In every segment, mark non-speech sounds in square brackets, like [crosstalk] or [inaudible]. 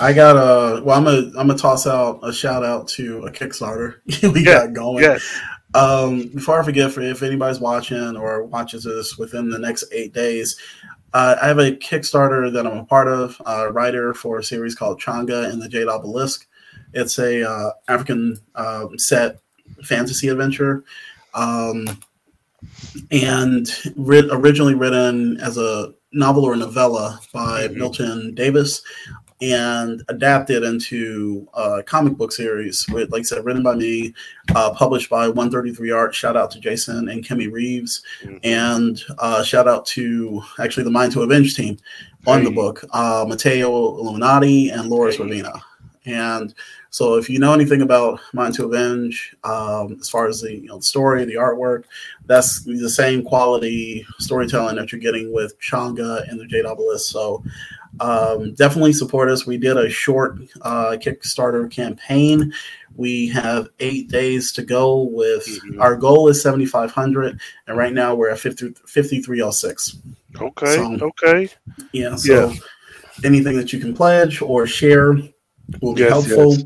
I got a well. I'm gonna I'm gonna toss out a shout out to a Kickstarter [laughs] we Yeah, got going. Yes. Um, before I forget, for if anybody's watching or watches this within the next eight days, uh, I have a Kickstarter that I'm a part of, a writer for a series called Changa and the Jade Obelisk. It's a uh, African um, set fantasy adventure, um, and writ- originally written as a novel or novella by Mhm. Milton Davis and adapted into a comic book series with, like I said, written by me, uh, published by 133 Art. Shout out to Jason and Kimmy Reeves, Mhm. and uh, shout out to actually the Mine to Avenge team on the book, uh, Matteo Illuminati and Loris Hey. Ravina. And so, if you know anything about Mine to Avenge, um, as far as the you know, the story, the artwork, that's the same quality storytelling that you're getting with Changa and the Jade Obelisk. So, um, definitely support us. We did a short uh, Kickstarter campaign. We have eight days to go. With Mhm. our goal is 7,500, and right now we're at 50, 5306. Okay. So- okay. Yeah. So anything that you can pledge or share will be Yes, helpful.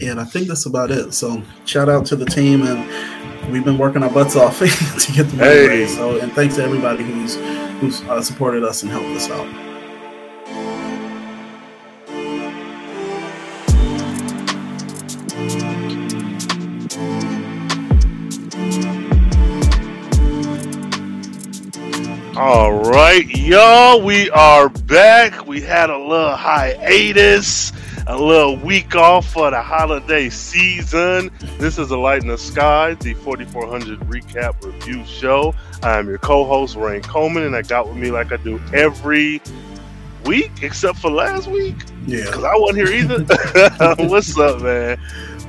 And I think that's about it. So shout out to the team and we've been working our butts off [laughs] to get the money Hey. raised. So and thanks to everybody who's who's uh, supported us and helped us out. All right, y'all, we are back. We had a little hiatus, a little week off for the holiday season. This is a Light in the Sky, the 4400 recap review show. I am your co-host Rain Coleman, and I got with me like I do every week, except for last week, Yeah. because I wasn't here either. [laughs] What's up, man?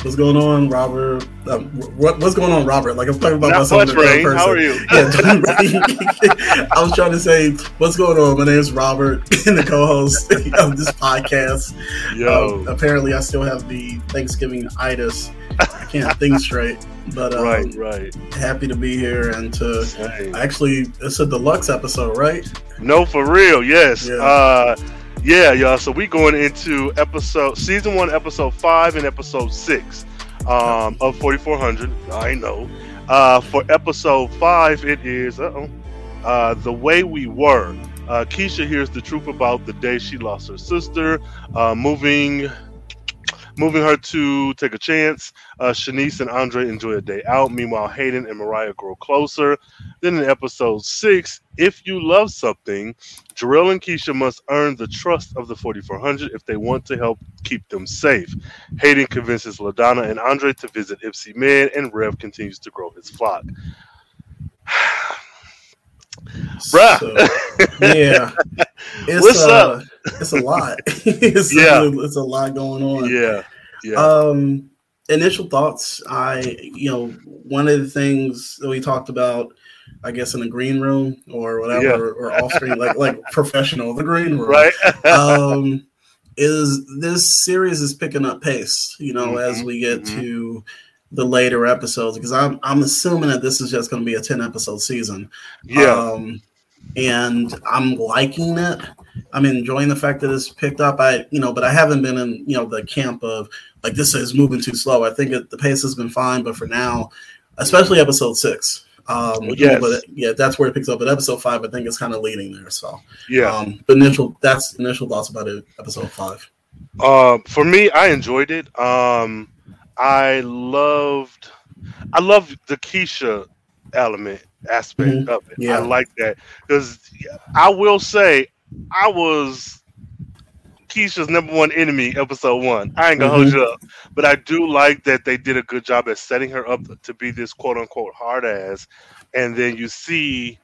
What's going on, Robert? Um, what, what's going on, Robert? Like I'm talking about Not myself much, in the third Rain. How are you? Yeah, [laughs] [laughs] I was trying to say, what's going on? My name's Robert, [laughs] and the co-host of this podcast. Yo, Um, apparently, I still have the Thanksgiving itis. I can't think straight, but um, right, right. happy to be here and to Same. actually it's a deluxe episode, right? No, for real, yes. Yeah. Uh yeah, y'all. So we going into episode season one, episode five, and episode six um of forty four hundred. I know. Uh for episode five it is uh-oh, uh the way we were. Uh Keisha hears the truth about the day she lost her sister, uh moving moving her to take a chance. Uh, Shanice and Andre enjoy a day out. Meanwhile, Hayden and Mariah grow closer. Then in episode six, if you love something, Jarrell and Keisha must earn the trust of the 4400 if they want to help keep them safe. Hayden convinces LaDonna and Andre to visit Ipsy Man, and Rev continues to grow his flock. [sighs] Bruh. So, [laughs] yeah, it's, What's uh, up? It's a lot. [laughs] it's, Yeah. a, it's a lot going on. Yeah, yeah, Um, initial thoughts. I, you know, one of the things that we talked about, I guess, in the green room or whatever, Yeah. or off screen, like like [laughs] professional, the green room, right. um, is this series is picking up pace. You know, as Mhm, we get mhm. to the later episodes, because I'm I'm assuming that this is just going to be a ten episode season. yeah, Um, and I'm liking it. I'm enjoying the fact that it's picked up. I, you know, but I haven't been in, you know, the camp of like this is moving too slow. I think it, the pace has been fine, but for now, especially episode six. Um, Yes. but yeah, that's where it picks up. But episode five, I think it's kind of leading there. So, yeah. um, initial that's initial thoughts about it. Episode five. Um, for me, I enjoyed it. Um, I loved, I loved the Keisha element aspect Mhm. of it. Yeah. I like that because I will say I was Keisha's number one enemy, episode one. I ain't gonna hold Mhm. you up, but I do like that they did a good job at setting her up to be this quote unquote hard ass, and then you see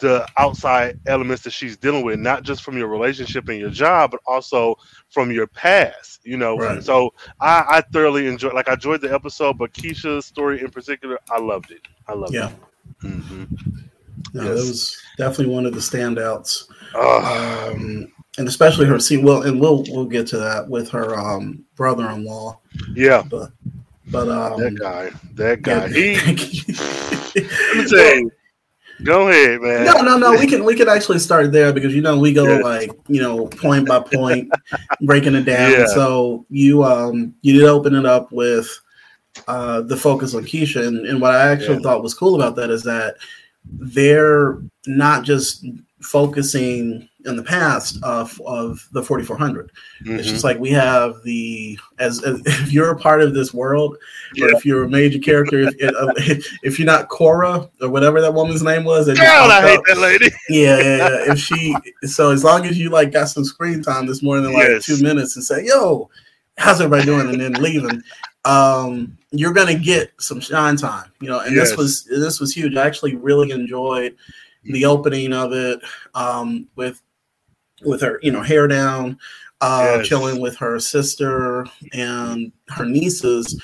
the outside elements that she's dealing with, not just from your relationship and your job, but also from your past. You know, Right. so I, I thoroughly enjoyed. Like I enjoyed the episode, but Keisha's story in particular, I loved it. I loved Yeah, it. hmm no, Yes. that was definitely one of the standouts. Oh, Um, and especially her see well, and we'll we'll get to that with her um, brother-in-law. yeah, But but um, that guy, that guy. yeah. He, [laughs] let me tell you, Go ahead, man. No, no, no. We can we can actually start there because you know we go yes. like you know point by point, [laughs] breaking it down. Yeah. So you um you did open it up with uh the focus on Keisha, and, and what I actually yeah. thought was cool about that is that they're not just focusing in the past of of the 4400 mm-hmm. it's just like we have the as, as, [laughs] if you're a part of this world yeah. or if you're a major character if, if, [laughs] if, you're not Cora or whatever that woman's name was God, I hate that lady yeah, yeah, yeah if she so as long as you like got some screen time this more than like yes. two minutes and say yo how's everybody doing and then leaving um you're gonna get some shine time you know and yes. this was this was huge i actually really enjoyed the opening of it um, with with her, you know, hair down, uh, yes. chilling with her sister and her nieces.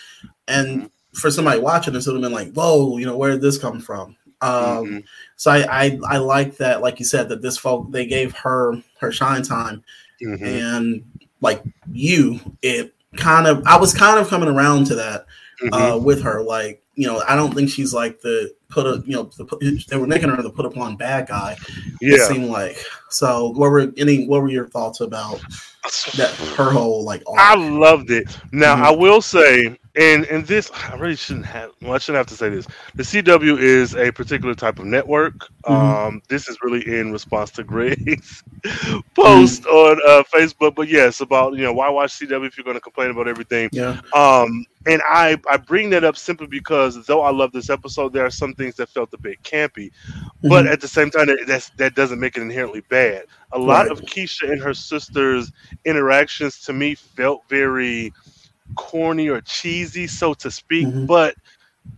And mm-hmm. for somebody watching this, it would have been like, whoa, you know, where did this come from? Um, mm-hmm. So I, I, I like that, like you said, that this folk they gave her her shine time, mm-hmm. and like you, it kind of I was kind of coming around to that uh, mm-hmm. with her. Like you know, I don't think she's like the put a you know the, they were making her the put upon bad guy. Yeah, it seemed like. So, what were any what were your thoughts about that her whole like? Arc? I loved it. Now, mm-hmm. I will say and and this I really shouldn't have well I shouldn't have to say this. The CW is a particular type of network. Mm-hmm. Um, this is really in response to Greg's [laughs] post mm-hmm. on uh, Facebook. But yes, about you know why watch CW if you're going to complain about everything. Yeah. Um, and I I bring that up simply because though I love this episode, there are some things that felt a bit campy, mm-hmm. but at the same time that that's, that doesn't make it inherently bad. A lot right. of Keisha and her sister's interactions to me felt very corny or cheesy, so to speak, mm-hmm. but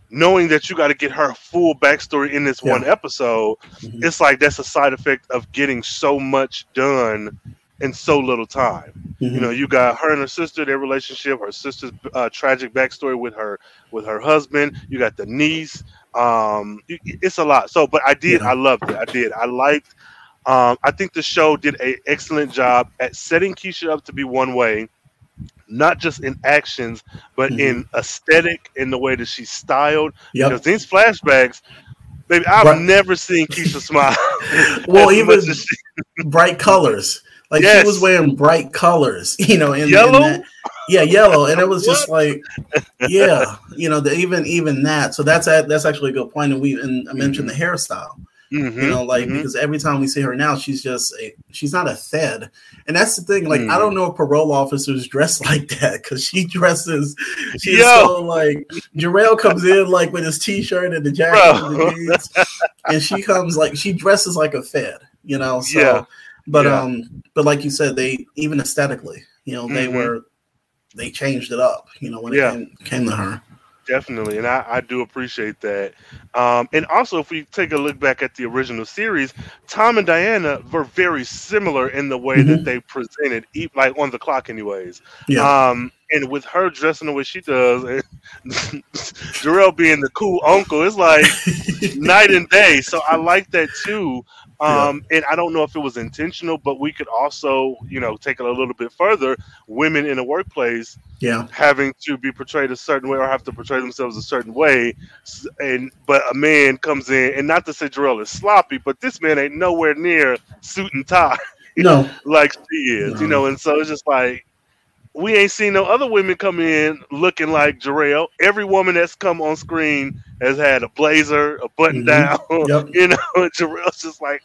knowing that you got to get her full backstory in this yeah. one episode, mm-hmm. it's like that's a side effect of getting so much done in so little time. Mm-hmm. You know, you got her and her sister, their relationship, her sister's uh, tragic backstory with her with her husband. You got the niece. Um, it's a lot. So, but I did. Yeah. I loved it. I did. I liked. Um, I think the show did a excellent job at setting Keisha up to be one way not just in actions, but mm-hmm. in aesthetic, in the way that she's styled. Yep. Because these flashbacks, baby, I've right. never seen Keisha [laughs] smile. well, even she... bright colors. Like yes. she was wearing bright colors, [laughs] you know, in, yellow. In that, yeah, yellow, and it was just like, yeah, you know, the, even even that. So that's a, that's actually a good point. And we and I mentioned mm-hmm. the hairstyle. Mm-hmm, you know, like mm-hmm. because every time we see her now, she's just a, she's not a fed, and that's the thing. Like, mm. I don't know if parole officers dress [laughs] like that because she dresses. She's Yo. so like Jarrell comes in like with his t-shirt and the jacket and the jeans, and she comes like she dresses like a fed. You know, so yeah. but yeah. um, but like you said, they even aesthetically, you know, they mm-hmm. were they changed it up. You know, when yeah. it came, came to her. Definitely, and I, I do appreciate that. Um, and also, if we take a look back at the original series, Tom and Diana were very similar in the way mm-hmm. that they presented, like on the clock, anyways. Yeah. Um, and with her dressing the way she does, and [laughs] Jarrell being the cool uncle, it's like [laughs] night and day. So I like that too. Um, yeah. And I don't know if it was intentional, but we could also, you know, take it a little bit further. Women in the workplace, yeah, having to be portrayed a certain way or have to portray themselves a certain way, and but a man comes in, and not to say Jarrell is sloppy, but this man ain't nowhere near suit and tie, [laughs] no, like she is, no. you know. And so it's just like we ain't seen no other women come in looking like Jarrell. Every woman that's come on screen has had a blazer, a button mm-hmm. down. [laughs] Yep. You know, [laughs] Jarrell's just like,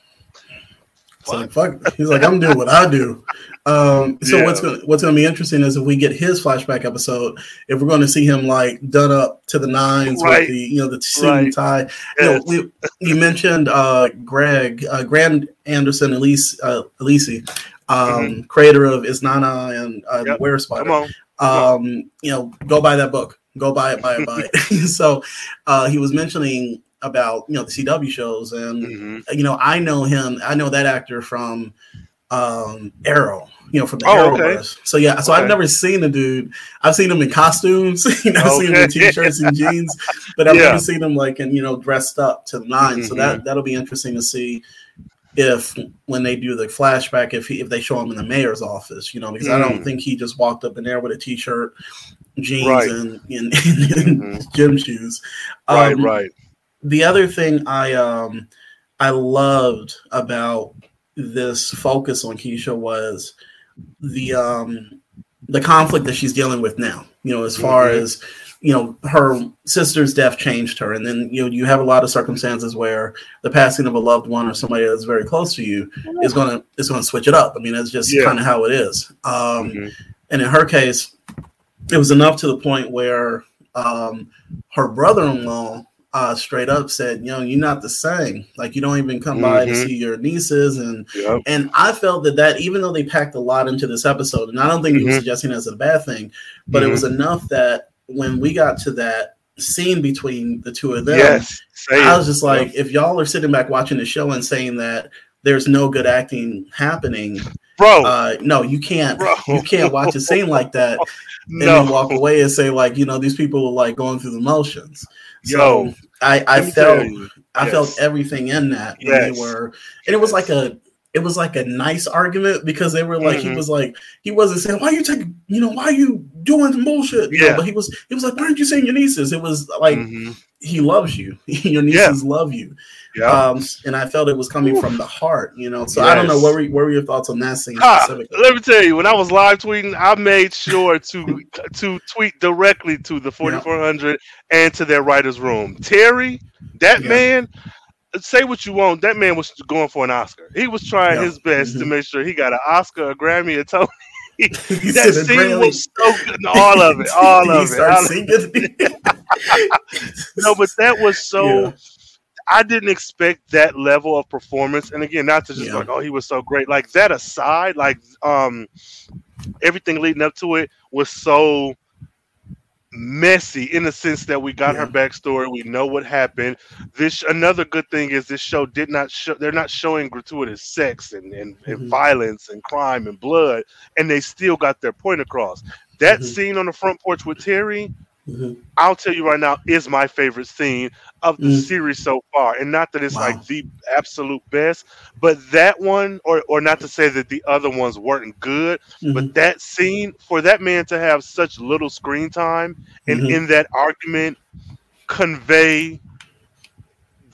so fuck. He's like, I'm doing what I do. Um, so yeah. what's gonna, what's going to be interesting is if we get his flashback episode, if we're going to see him like done up to the nines right. with the you know the suit right. and tie. Yes. You know, we, [laughs] you mentioned uh, Greg, uh, Grant Anderson, Elise, uh, Elise, um, mm-hmm. creator of Isnana and uh, yep. Were-Spider. Come on. Come um, you know, go buy that book. Go buy it, buy it, buy it. [laughs] so uh, he was mentioning about you know the CW shows, and mm-hmm. you know I know him. I know that actor from um, Arrow. You know from the oh, Arrowverse. Okay. So yeah, so okay. I've never seen the dude. I've seen him in costumes. [laughs] you know, I've seen him in t-shirts and jeans, but I've yeah. never seen him like in you know dressed up to the 9 mm-hmm. So that that'll be interesting to see if when they do the flashback if he if they show him in the mayor's office you know because mm. i don't mm. think he just walked up in there with a t-shirt jeans right. and, and, [laughs] and mm-hmm. gym shoes right um, right the other thing I um I loved about this focus on Keisha was the um the conflict that she's dealing with now. You know, as far mm-hmm. as you know, her sister's death changed her, and then you know you have a lot of circumstances where the passing of a loved one or somebody that's very close to you is gonna is gonna switch it up. I mean, that's just yeah. kind of how it is. Um, mm-hmm. And in her case, it was enough to the point where um, her brother-in-law uh, straight up said, "You know, you're not the same. Like you don't even come mm-hmm. by to mm-hmm. see your nieces." And yep. and I felt that that even though they packed a lot into this episode, and I don't think mm-hmm. he was suggesting as a bad thing, but mm-hmm. it was mm-hmm. enough that when we got to that scene between the two of them, yes, I was just like, if y'all are sitting back watching the show and saying that there's no good acting happening, bro, uh, no, you can't, bro. you can't watch a scene like that [laughs] and no. then walk away and say like, you know, these people are like going through the motions. So Yo, I, I felt, I felt everything in that yes. they were, and it was like a it was like a nice argument because they were like mm-hmm. he was like he wasn't saying why you taking you know why are you doing bullshit yeah know, but he was he was like why aren't you saying your nieces it was like mm-hmm. he loves you [laughs] your nieces yeah. love you yeah. Um, and I felt it was coming Ooh. from the heart, you know. So yes. I don't know what were, what were your thoughts on that scene ah, Let me tell you, when I was live tweeting, I made sure to to tweet directly to the 4400 yeah. and to their writers' room. Terry, that yeah. man, say what you want, that man was going for an Oscar. He was trying his best mm-hmm. to make sure he got an Oscar, a Grammy, a Tony. [laughs] that scene was so good. All of it. All [laughs] of it. All it. [laughs] no, but that was so. I didn't expect that level of performance. And again, not to just yeah. like, oh, he was so great. Like that aside, like um everything leading up to it was so messy in the sense that we got yeah. her backstory, we know what happened. This another good thing is this show did not show they're not showing gratuitous sex and, and, mm-hmm. and violence and crime and blood, and they still got their point across. That mm-hmm. scene on the front porch with Terry, Mm-hmm. I'll tell you right now, is my favorite scene of the mm-hmm. series so far. And not that it's wow. like the absolute best, but that one, or or not to say that the other ones weren't good, mm-hmm. but that scene for that man to have such little screen time and mm-hmm. in that argument convey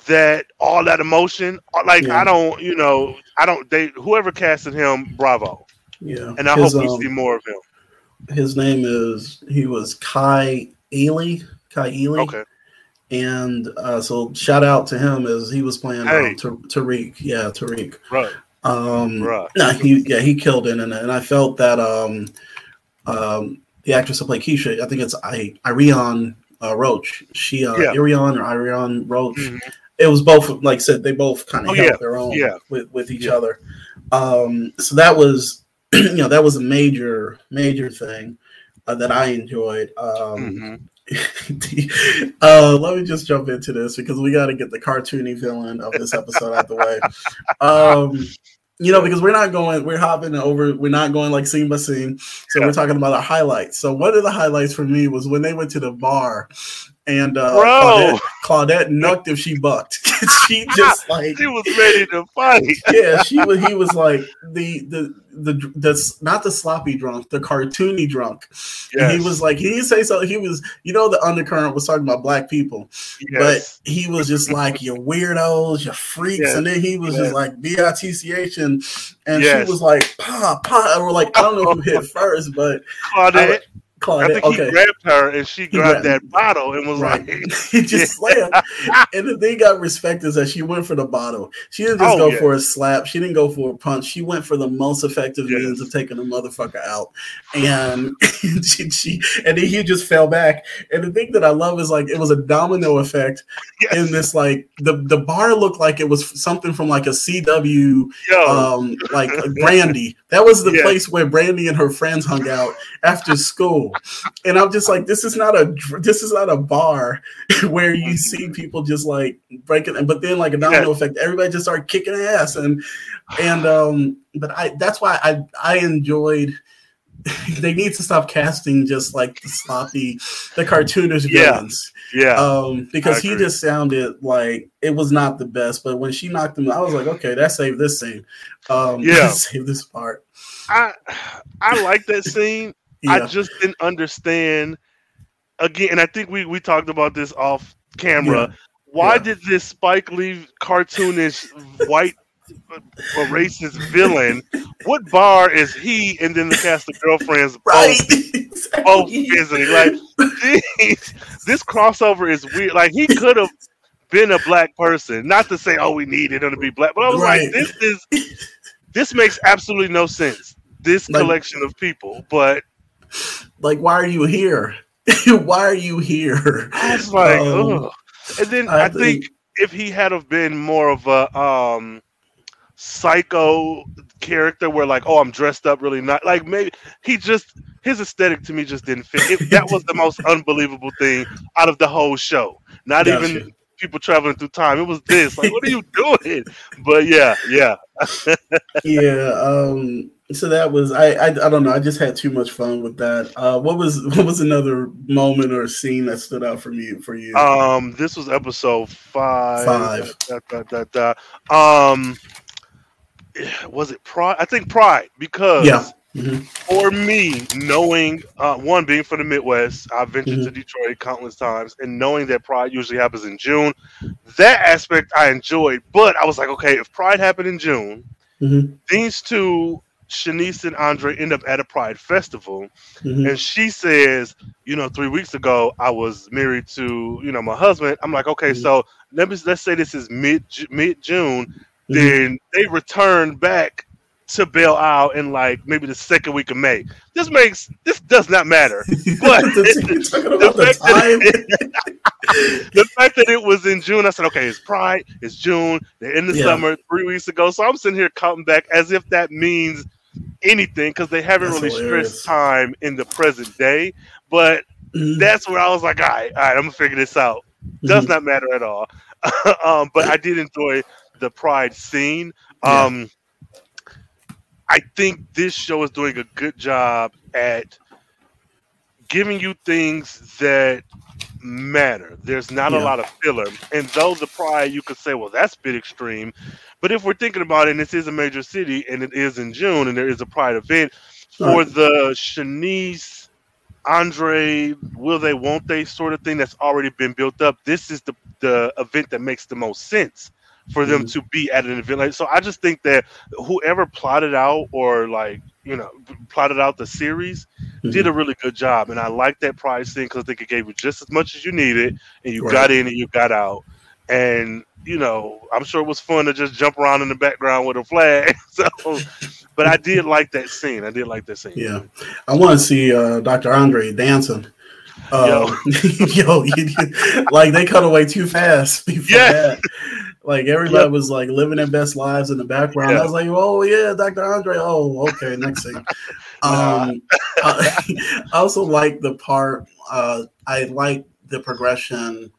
that all that emotion uh, like yeah. i don't you know i don't they whoever casted him bravo yeah and i His, hope we um, see more of him his name is he was kai Ely, Kai Ely. Okay. And uh, so shout out to him as he was playing hey. um, Tariq. Yeah, Tariq. Right. Um, right. He yeah he killed it, and, and I felt that um, um, the actress who played Keisha, I think it's I Irion uh, Roach. She uh, yeah. Irion or Irion Roach. Mm-hmm. It was both like I said they both kind of oh, held yeah. their own yeah. with with each yeah. other. Um, so that was [clears throat] you know that was a major major thing uh, that I enjoyed. Um, mm-hmm. [laughs] uh, let me just jump into this because we got to get the cartoony villain of this episode out the way. [laughs] Um, you know, because we're not going, we're hopping over, we're not going like scene by scene. So yeah. we're talking about our highlights. So one of the highlights for me was when they went to the bar and uh, Claudette, Claudette knocked if she bucked. [laughs] she [laughs] just like she was ready to fight. [laughs] yeah, she was. He was like the the the the not the sloppy drunk, the cartoony drunk. Yes. he was like he didn't say so. He was you know the undercurrent was talking about black people, yes. but he was just like you weirdos, you freaks, yes. and then he was just like bitch and and she was like pa pa. Or like I don't know who hit first, but Claudette. I, I think okay. he grabbed her and she grabbed, grabbed that bottle and was right. like, [laughs] he just [laughs] slammed. and the thing I respect is that she went for the bottle. She didn't just oh, go yeah. for a slap. She didn't go for a punch. She went for the most effective yes. means of taking the motherfucker out. [laughs] And she, she, and then he just fell back. And the thing that I love is like it was a domino effect yes. in this like the the bar looked like it was something from like a CW Yo. um like Brandy. That was the place where Brandy and her friends hung out after school and I'm just like, this is not a this is not a bar [laughs] where you see people just like breaking, but then like a domino yeah. effect, everybody just start kicking ass, and and um, but I that's why I I enjoyed. [laughs] they need to stop casting just like the sloppy, the cartoonish villains. Yeah, um, because he just sounded like it was not the best. But when she knocked him, I was like, okay, that saved this scene. Um, [laughs] yeah, save this part. I I like that scene. Yeah. I just didn't understand again, and I think we we talked about this off camera. Yeah. Why Yeah. did this Spike Lee cartoonish white a racist villain? What bar is he and then the cast of girlfriends [laughs] Right. both, both visiting? Like this, this crossover is weird. Like he could have been a black person. Not to say, oh, we needed him to be black, but I was Right. like, this is this makes absolutely no sense. This Like- collection of people, but like, why are you here? [laughs] why are you here? I was like, Um. And then I I, think, if he had have been more of a um psycho character where like, oh, I'm dressed up really not like maybe he just his aesthetic to me just didn't fit. It, that was the most [laughs] unbelievable thing out of the whole show. Not Gotcha. even people traveling through time. It was this. Like, what are you [laughs] doing? But yeah, yeah. yeah. Um. So that was I, I. I don't know. I just had too much fun with that. Uh. What was [laughs] what was another moment or scene that stood out from you for you? Um, this was episode five. Five. Da, da, da, da. Um, [sighs] was it Pride? I think Pride because Yeah. Mhm. for me, knowing uh, one being from the Midwest, I've ventured Mhm. to Detroit countless times, and knowing that Pride usually happens in June, that aspect I enjoyed. But I was like, okay, if Pride happened in June, Mhm. these two, Shanice and Andre, end up at a Pride festival, Mhm. and she says, you know, three weeks ago I was married to, you know, my husband. I'm like, okay, Mhm. so let me let's say this is mid mid June. Mhm. Then they return back to Belle Isle in like maybe the second week of May. This makes this does not matter. [laughs] But [laughs] the fact time. that, [laughs] the fact that it was in June, I said, okay, it's Pride, it's June, they're in the Yeah. summer three weeks ago. So I'm sitting here counting back as if that means anything because they haven't That's really hilarious. stressed time in the present day. But Mhm. that's where I was like, all right, all right, I'm gonna figure this out. Does Mhm. not matter at all. [laughs] um, but I did enjoy the Pride scene. Yeah. Um, I think this show is doing a good job at giving you things that matter. There's not Yeah. a lot of filler. And though the Pride, you could say, well, that's a bit extreme. But if we're thinking about it, and this is a major city, and it is in June, and there is a Pride event for Right. the Shanice, Andre, will they, won't they sort of thing that's already been built up. This is the the event that makes the most sense for them Mhm. to be at an event like. So I just think that whoever plotted out or like you know plotted out the series did a really good job, and I like that prize thing because I think it gave you just as much as you needed, and you Right. got in and you got out, and you know I'm sure it was fun to just jump around in the background with a flag. [laughs] so, but I did like that scene. I did like that scene. Yeah. I want to see uh, Dr. Andre dancing. Uh, [laughs] yo, you- you- like they cut away too fast before Yeah. that. Like everybody Yeah. was like living their best lives in the background. Yeah. I was like, oh yeah, Dr. Andre. Oh, okay, next thing. [laughs] Um, I, [laughs] I also like the part. Uh, I like the progression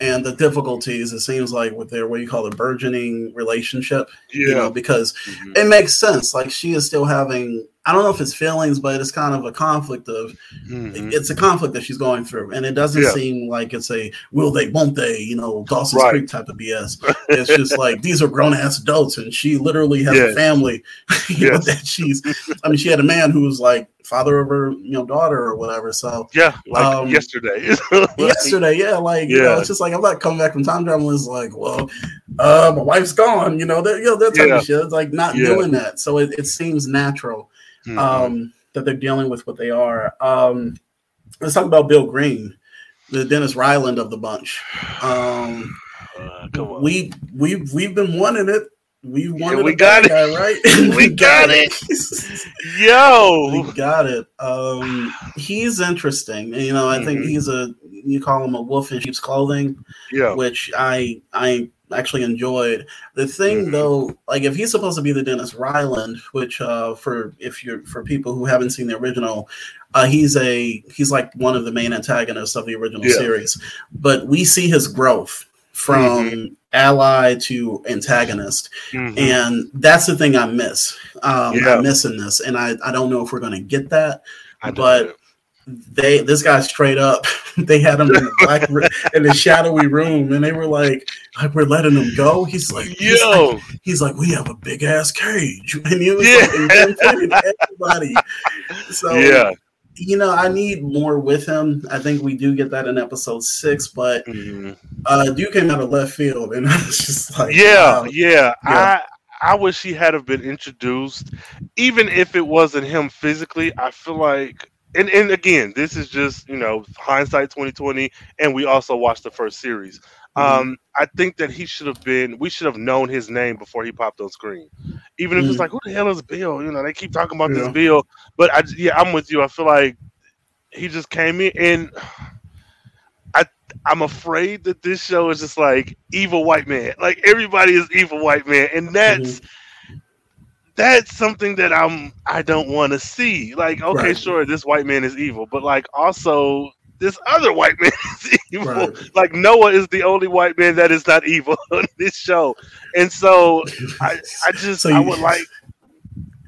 and the difficulties. It seems like with their what you call a burgeoning relationship. You know, Yeah. because Mhm. it makes sense. Like she is still having. I don't know if it's feelings, but it's kind of a conflict of Mhm. it's a conflict that she's going through, and it doesn't Yeah. seem like it's a will they, won't they, you know, Dawson's Right. Creek type of BS. [laughs] It's just like these are grown ass adults, and she literally has Yeah. a family. [laughs] Yes. that she's. I mean, she had a man who was like father of her, you know, daughter or whatever. So Yeah, like Um, yesterday. [laughs] Yesterday, yeah, like you know, Yeah. it's just like I'm not coming back from time travel. It's like, well, uh, my wife's gone. You know, that you know that type Yeah. of shit. It's like not Yeah. doing that. So it, it seems natural Mhm. um, that they're dealing with what they are. Um, let's talk about Bill Green, the Dennis Ryland of the bunch. Um, [sighs] Uh, we we we've been wanting it. We wanted we a got it. guy, right? [laughs] [laughs] We got it. [laughs] Yo. We got it. Um, he's interesting. You know, I think Mhm. he's a you call him a wolf in sheep's clothing, Yeah. which I I actually enjoyed. The thing Mhm. though, like if he's supposed to be the Dennis Ryland, which uh for if you're for people who haven't seen the original, uh he's a he's like one of the main antagonists of the original Yeah. series. But we see his growth from Mm-hmm. ally to antagonist Mhm. and that's the thing i miss um Yeah. i'm missing this and i i don't know if we're going to get that I but- they this guy straight up [laughs] they had him in the [laughs] black in the shadowy room and they were like like we're letting him go he's like he's like, Yo. he's like we have a big ass cage [laughs] and he was Yeah. like everybody so Yeah. You know, I need more with him. I think we do get that in episode six, but mm-hmm. uh, Duke came out of left field, and [laughs] I was just like, yeah, wow. yeah, yeah. I I wish he had have been introduced, even if it wasn't him physically. I feel like, and and again, this is just you know hindsight twenty twenty, and we also watched the first series. Mm-hmm. Um, I think that he should have been. We should have known his name before he popped on screen. Even if mm-hmm. it's like, who the hell is Bill? You know, they keep talking about yeah. this Bill, but I yeah, I'm with you. I feel like he just came in, and I I'm afraid that this show is just like evil white man. Like everybody is evil white man, and that's. Mm-hmm that's something that I'm I don't want to see. Like, okay, right. sure, this white man is evil, but like also this other white man [laughs] is evil. Right. Like Noah is the only white man that is not evil [laughs] on this show, and so I, I just so you, I would like.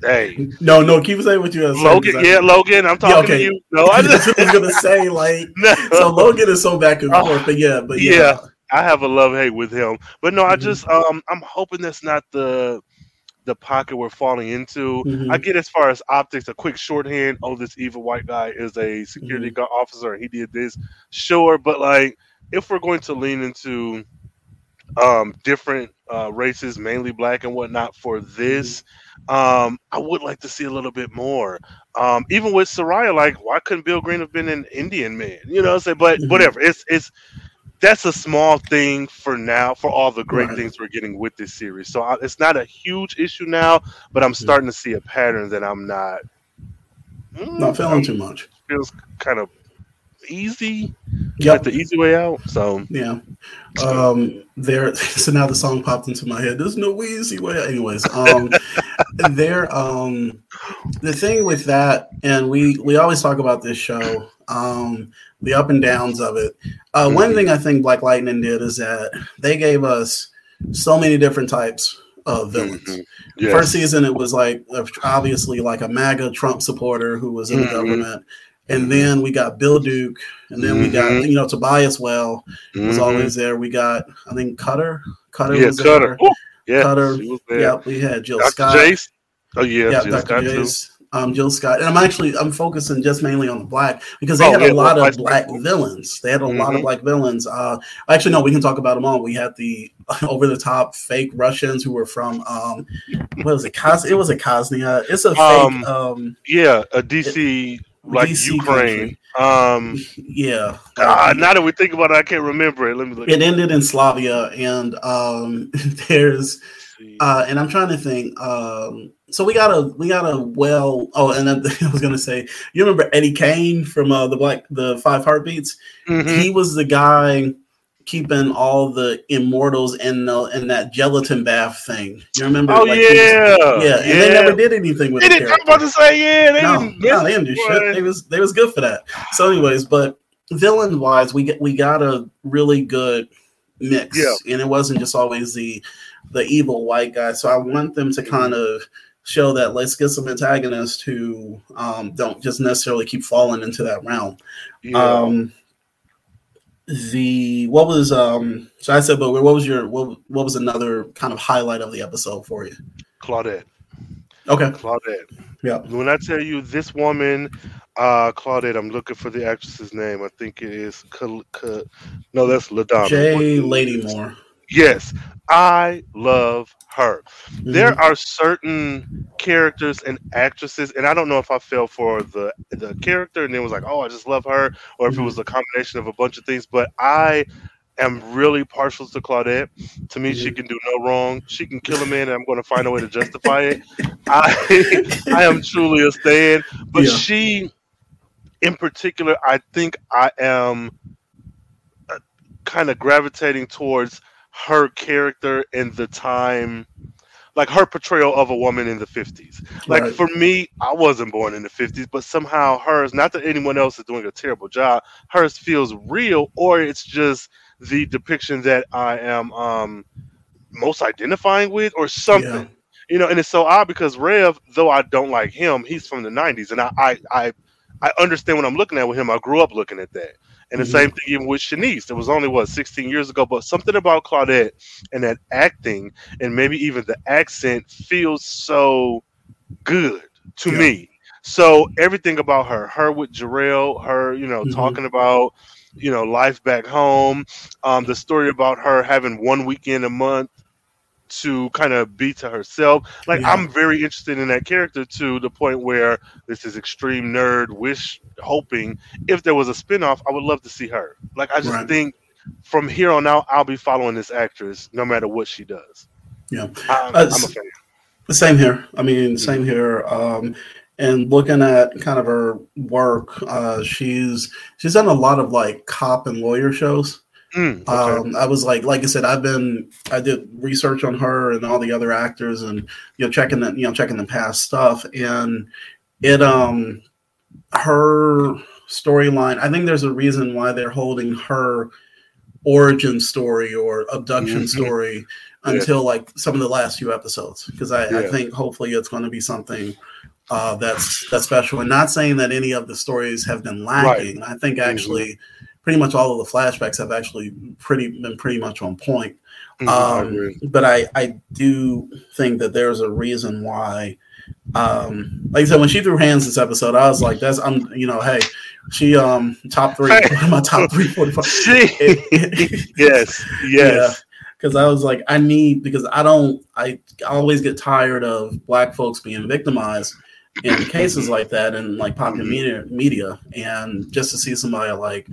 Hey, no, no, keep saying what you have Logan, yeah, Logan, I'm talking yeah, okay. to you. No, I [laughs] just was gonna say like, no. so Logan is so back and oh, forth, but yeah, but yeah. yeah. I have a love hate with him, but no, mm-hmm. I just um, I'm hoping that's not the the pocket we're falling into. Mm-hmm. I get as far as optics, a quick shorthand. Oh, this evil white guy is a security mm-hmm. officer, and he did this. Sure, but like if we're going to lean into um, different uh, races, mainly black and whatnot, for this, mm-hmm. um, I would like to see a little bit more. Um, even with Soraya, like why couldn't Bill Green have been an Indian man? You know, what I'm saying, but mm-hmm. whatever. It's it's that's a small thing for now for all the great right. things we're getting with this series. So I, it's not a huge issue now, but I'm starting yeah. to see a pattern that I'm not mm, not feeling I'm, too much. Feels kind of easy. Yep. the easy way out. So yeah. Um there [laughs] so now the song popped into my head. There's no easy way. Anyways, um [laughs] there um the thing with that, and we we always talk about this show, um, the up and downs of it. Uh, one mm-hmm. thing I think Black Lightning did is that they gave us so many different types of villains. Mm-hmm. Yes. First season, it was like obviously like a MAGA Trump supporter who was in mm-hmm. the government. And mm-hmm. then we got Bill Duke, and then we got mm-hmm. you know Tobias Whale was mm-hmm. always there. We got I think Cutter, Cutter yeah, was Cutter. there. Yeah, Cutter. Yeah, we had Jill Dr. Scott. Jace. Oh yeah, yeah Jill Dr. Scott Jace. Too um, Jill Scott, and I'm actually I'm focusing just mainly on the black because they oh, had yeah, a lot of black villains. They had a mm-hmm. lot of mm-hmm. black villains. Uh, actually, no, we can talk about them all. We had the [laughs] over the top fake Russians who were from um, what was it? Kos- it was a Kosnia. It's a fake. Um, um, yeah, a DC. It, like DC Ukraine. Country. Um, [laughs] yeah. God, now that we think about it, I can't remember it. Let me look. It ended in Slavia, and um, [laughs] there's, uh, and I'm trying to think. Um, so we got a we got a well oh and then, [laughs] I was gonna say you remember Eddie Kane from uh, the black the Five Heartbeats? Mm-hmm. he was the guy keeping all the immortals in the in that gelatin bath thing. You remember oh like, yeah was, yeah. and they never did anything with they didn't I'm about to say yeah they no, didn't, no, they didn't do shit. They was they was good for that. So anyways but villain wise we get we got a really good mix. Yeah. and it wasn't just always the the evil white guy. So I want them to kind of show that let's get some antagonists who um, don't just necessarily keep falling into that realm. Yeah. Um, the what was um so I said, but what was your what what was another kind of highlight of the episode for you? Claudette. Okay. Claudette. Yeah. When I tell you this woman, uh Claudette, I'm looking for the actress's name. I think it is Ka- Ka- no, that's Ladonna. Jay Ladymore. Yes, I love her. Mm-hmm. There are certain characters and actresses, and I don't know if I fell for the the character and it was like, oh, I just love her, or if mm-hmm. it was a combination of a bunch of things. But I am really partial to Claudette. To me, mm-hmm. she can do no wrong. She can kill a [laughs] man, and I'm going to find a way to justify it. I [laughs] I am truly a stan, but yeah. she, in particular, I think I am uh, kind of gravitating towards her character in the time like her portrayal of a woman in the 50s. Like right. for me, I wasn't born in the 50s, but somehow hers, not that anyone else is doing a terrible job, hers feels real or it's just the depiction that I am um most identifying with or something. Yeah. You know, and it's so odd because Rev, though I don't like him, he's from the 90s and I I I, I understand what I'm looking at with him. I grew up looking at that. And the mm-hmm. same thing even with Shanice. It was only what 16 years ago, but something about Claudette and that acting and maybe even the accent feels so good to yeah. me. So everything about her, her with Jarrell, her, you know, mm-hmm. talking about, you know, life back home, um, the story about her having one weekend a month to kind of be to herself. Like yeah. I'm very interested in that character to the point where this is extreme nerd wish hoping if there was a spinoff, I would love to see her. Like I just right. think from here on out, I'll be following this actress no matter what she does. Yeah, I'm, uh, I'm a fan. Same here. I mean, same mm-hmm. here. Um, and looking at kind of her work, uh, she's she's done a lot of like cop and lawyer shows. Mm, okay. um, I was like, like I said, I've been, I did research on her and all the other actors, and you know, checking the, you know, checking the past stuff, and it, um, her storyline. I think there's a reason why they're holding her origin story or abduction mm-hmm. story until yeah. like some of the last few episodes, because I, yeah. I think hopefully it's going to be something uh, that's that's special. And not saying that any of the stories have been lacking. Right. I think mm-hmm. actually. Pretty much all of the flashbacks have actually pretty been pretty much on point. Mm-hmm, um, I but I I do think that there's a reason why. Um, like I said, when she threw hands this episode, I was like, "That's I'm you know, hey, she um top three, [laughs] my top three forty [laughs] five. [laughs] yes, yes. Because I was like, I need because I don't I always get tired of black folks being victimized in cases like that and like popular mm-hmm. media media and just to see somebody like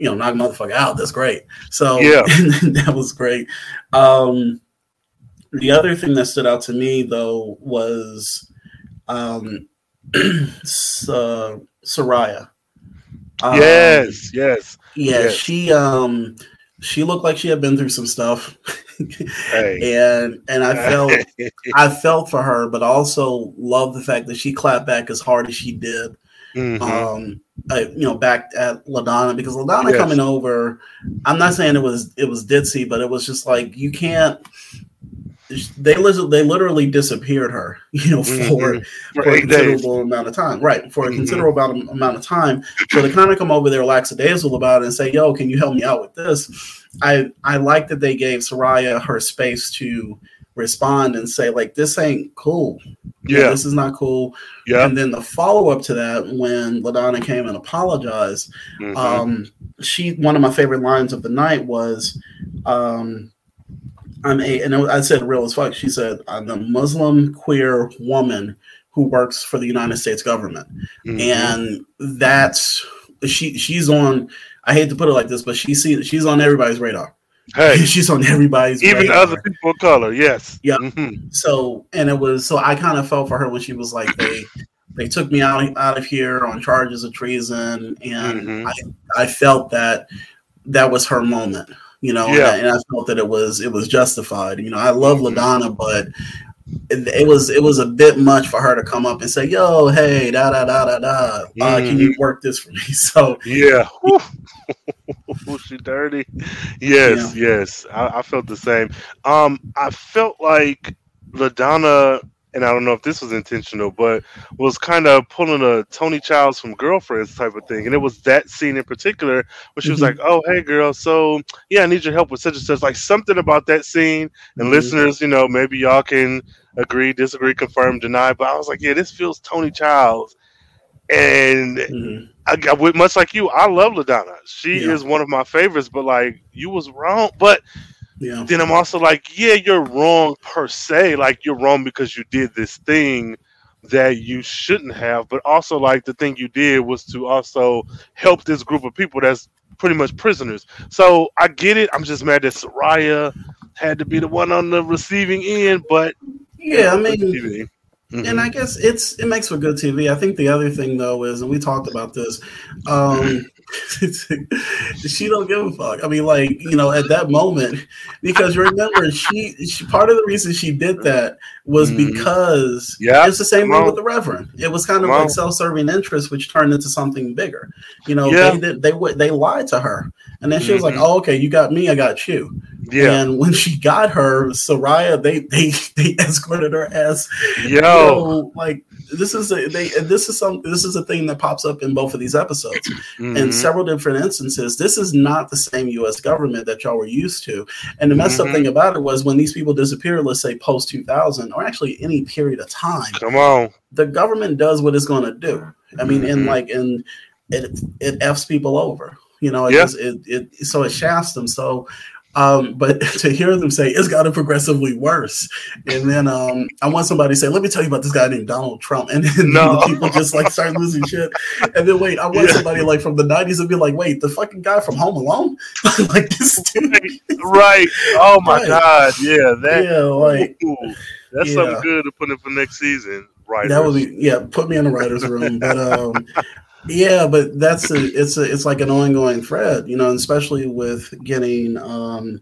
you know, knock motherfucker out. That's great. So yeah, [laughs] that was great. Um, the other thing that stood out to me though was um, [clears throat] uh, Soraya. Um, yes, yes, yeah. Yes. She um, she looked like she had been through some stuff, hey. [laughs] and and I felt [laughs] I felt for her, but also love the fact that she clapped back as hard as she did. Mm-hmm. Um, uh, you know, back at Ladonna because Ladonna yes. coming over. I'm not saying it was it was ditzy, but it was just like you can't. They they literally disappeared her, [laughs] you know, for mm-hmm. for, for a considerable days. amount of time, right? For a mm-hmm. considerable amount of time. So to kind of come over there lackadaisical about it and say, "Yo, can you help me out with this?" I I like that they gave Soraya her space to respond and say like this ain't cool. Yeah. this is not cool. Yeah. And then the follow-up to that when ladonna came and apologized mm-hmm. um she one of my favorite lines of the night was um i'm a and i said real as fuck she said i'm a muslim queer woman who works for the united states government. Mm-hmm. and that's she she's on i hate to put it like this but she see, she's on everybody's radar Hey, [laughs] she's on everybody's even radar. other people of color. Yes. Yeah. Mm-hmm. So and it was so I kind of felt for her when she was like they they took me out out of here on charges of treason, and mm-hmm. I I felt that that was her moment. You know, yeah. and, I, and, I, felt that it was it was justified. You know, I love mm-hmm. Ladonna, but it, it, was it was a bit much for her to come up and say, "Yo, hey, da da da da da, uh, can you mm-hmm. work this for me?" [laughs] So yeah, [laughs] she dirty. Yes, yeah. yes. I, I, felt the same. Um, I felt like Ladonna, and I don't know if this was intentional, but was kind of pulling a Toni Childs from Girlfriends type of thing. And it was that scene in particular where she was mm-hmm. like, "Oh, hey, girl, so yeah, I need your help with such and such." Like something about that scene. And mm-hmm. listeners, you know, maybe y'all can agree, disagree, confirm, deny. But I was like, yeah, this feels Toni Childs. And mm-hmm. I, much like you, I love Ladonna. She yeah. is one of my favorites, but like you was wrong. But yeah. then I'm also like, yeah, you're wrong per se. Like you're wrong because you did this thing that you shouldn't have. But also like the thing you did was to also help this group of people that's pretty much prisoners. So I get it. I'm just mad that Soraya had to be the one on the receiving end, but yeah, I mean, Mm-hmm. And I guess it's it makes for good TV. I think the other thing though is, and we talked about this, um, [laughs] she don't give a fuck. I mean, like you know, at that moment, because remember, she, she part of the reason she did that was mm-hmm. because yeah, it's the same thing with the Reverend. It was kind of like self-serving interest, which turned into something bigger. You know, yeah. they they they, they lied to her, and then she was mm-hmm. like, "Oh, okay, you got me, I got you." Yeah. And when she got her, Soraya, they they [laughs] they escorted her ass. Yo, you know, like this is a they this is some this is a thing that pops up in both of these episodes Mhm. in several different instances. This is not the same U.S. government that y'all were used to. And the messed up Mhm. thing about it was when these people disappeared, let's say post 2000, or actually any period of time, Come on. the government does what it's going to do. I mean, Mhm. and like, and it it f's people over. You know, it, Yeah. just, it it so it shafts them. So, um, but [laughs] to hear them say it's gotten progressively worse, and then um, I want somebody to say, "Let me tell you about this guy named Donald Trump," and then No. [laughs] people just like start losing shit. And then wait, I want Yeah. somebody like from the '90s to be like, "Wait, the fucking guy from Home Alone, [laughs] like this dude." Right. Oh my Right. God. Yeah. That. yeah, like ooh, that's Yeah. something good to put in for next season. Right. That would be yeah. Put me in the writers' room, but um, yeah, but that's a it's a it's like an ongoing thread, you know, and especially with getting um,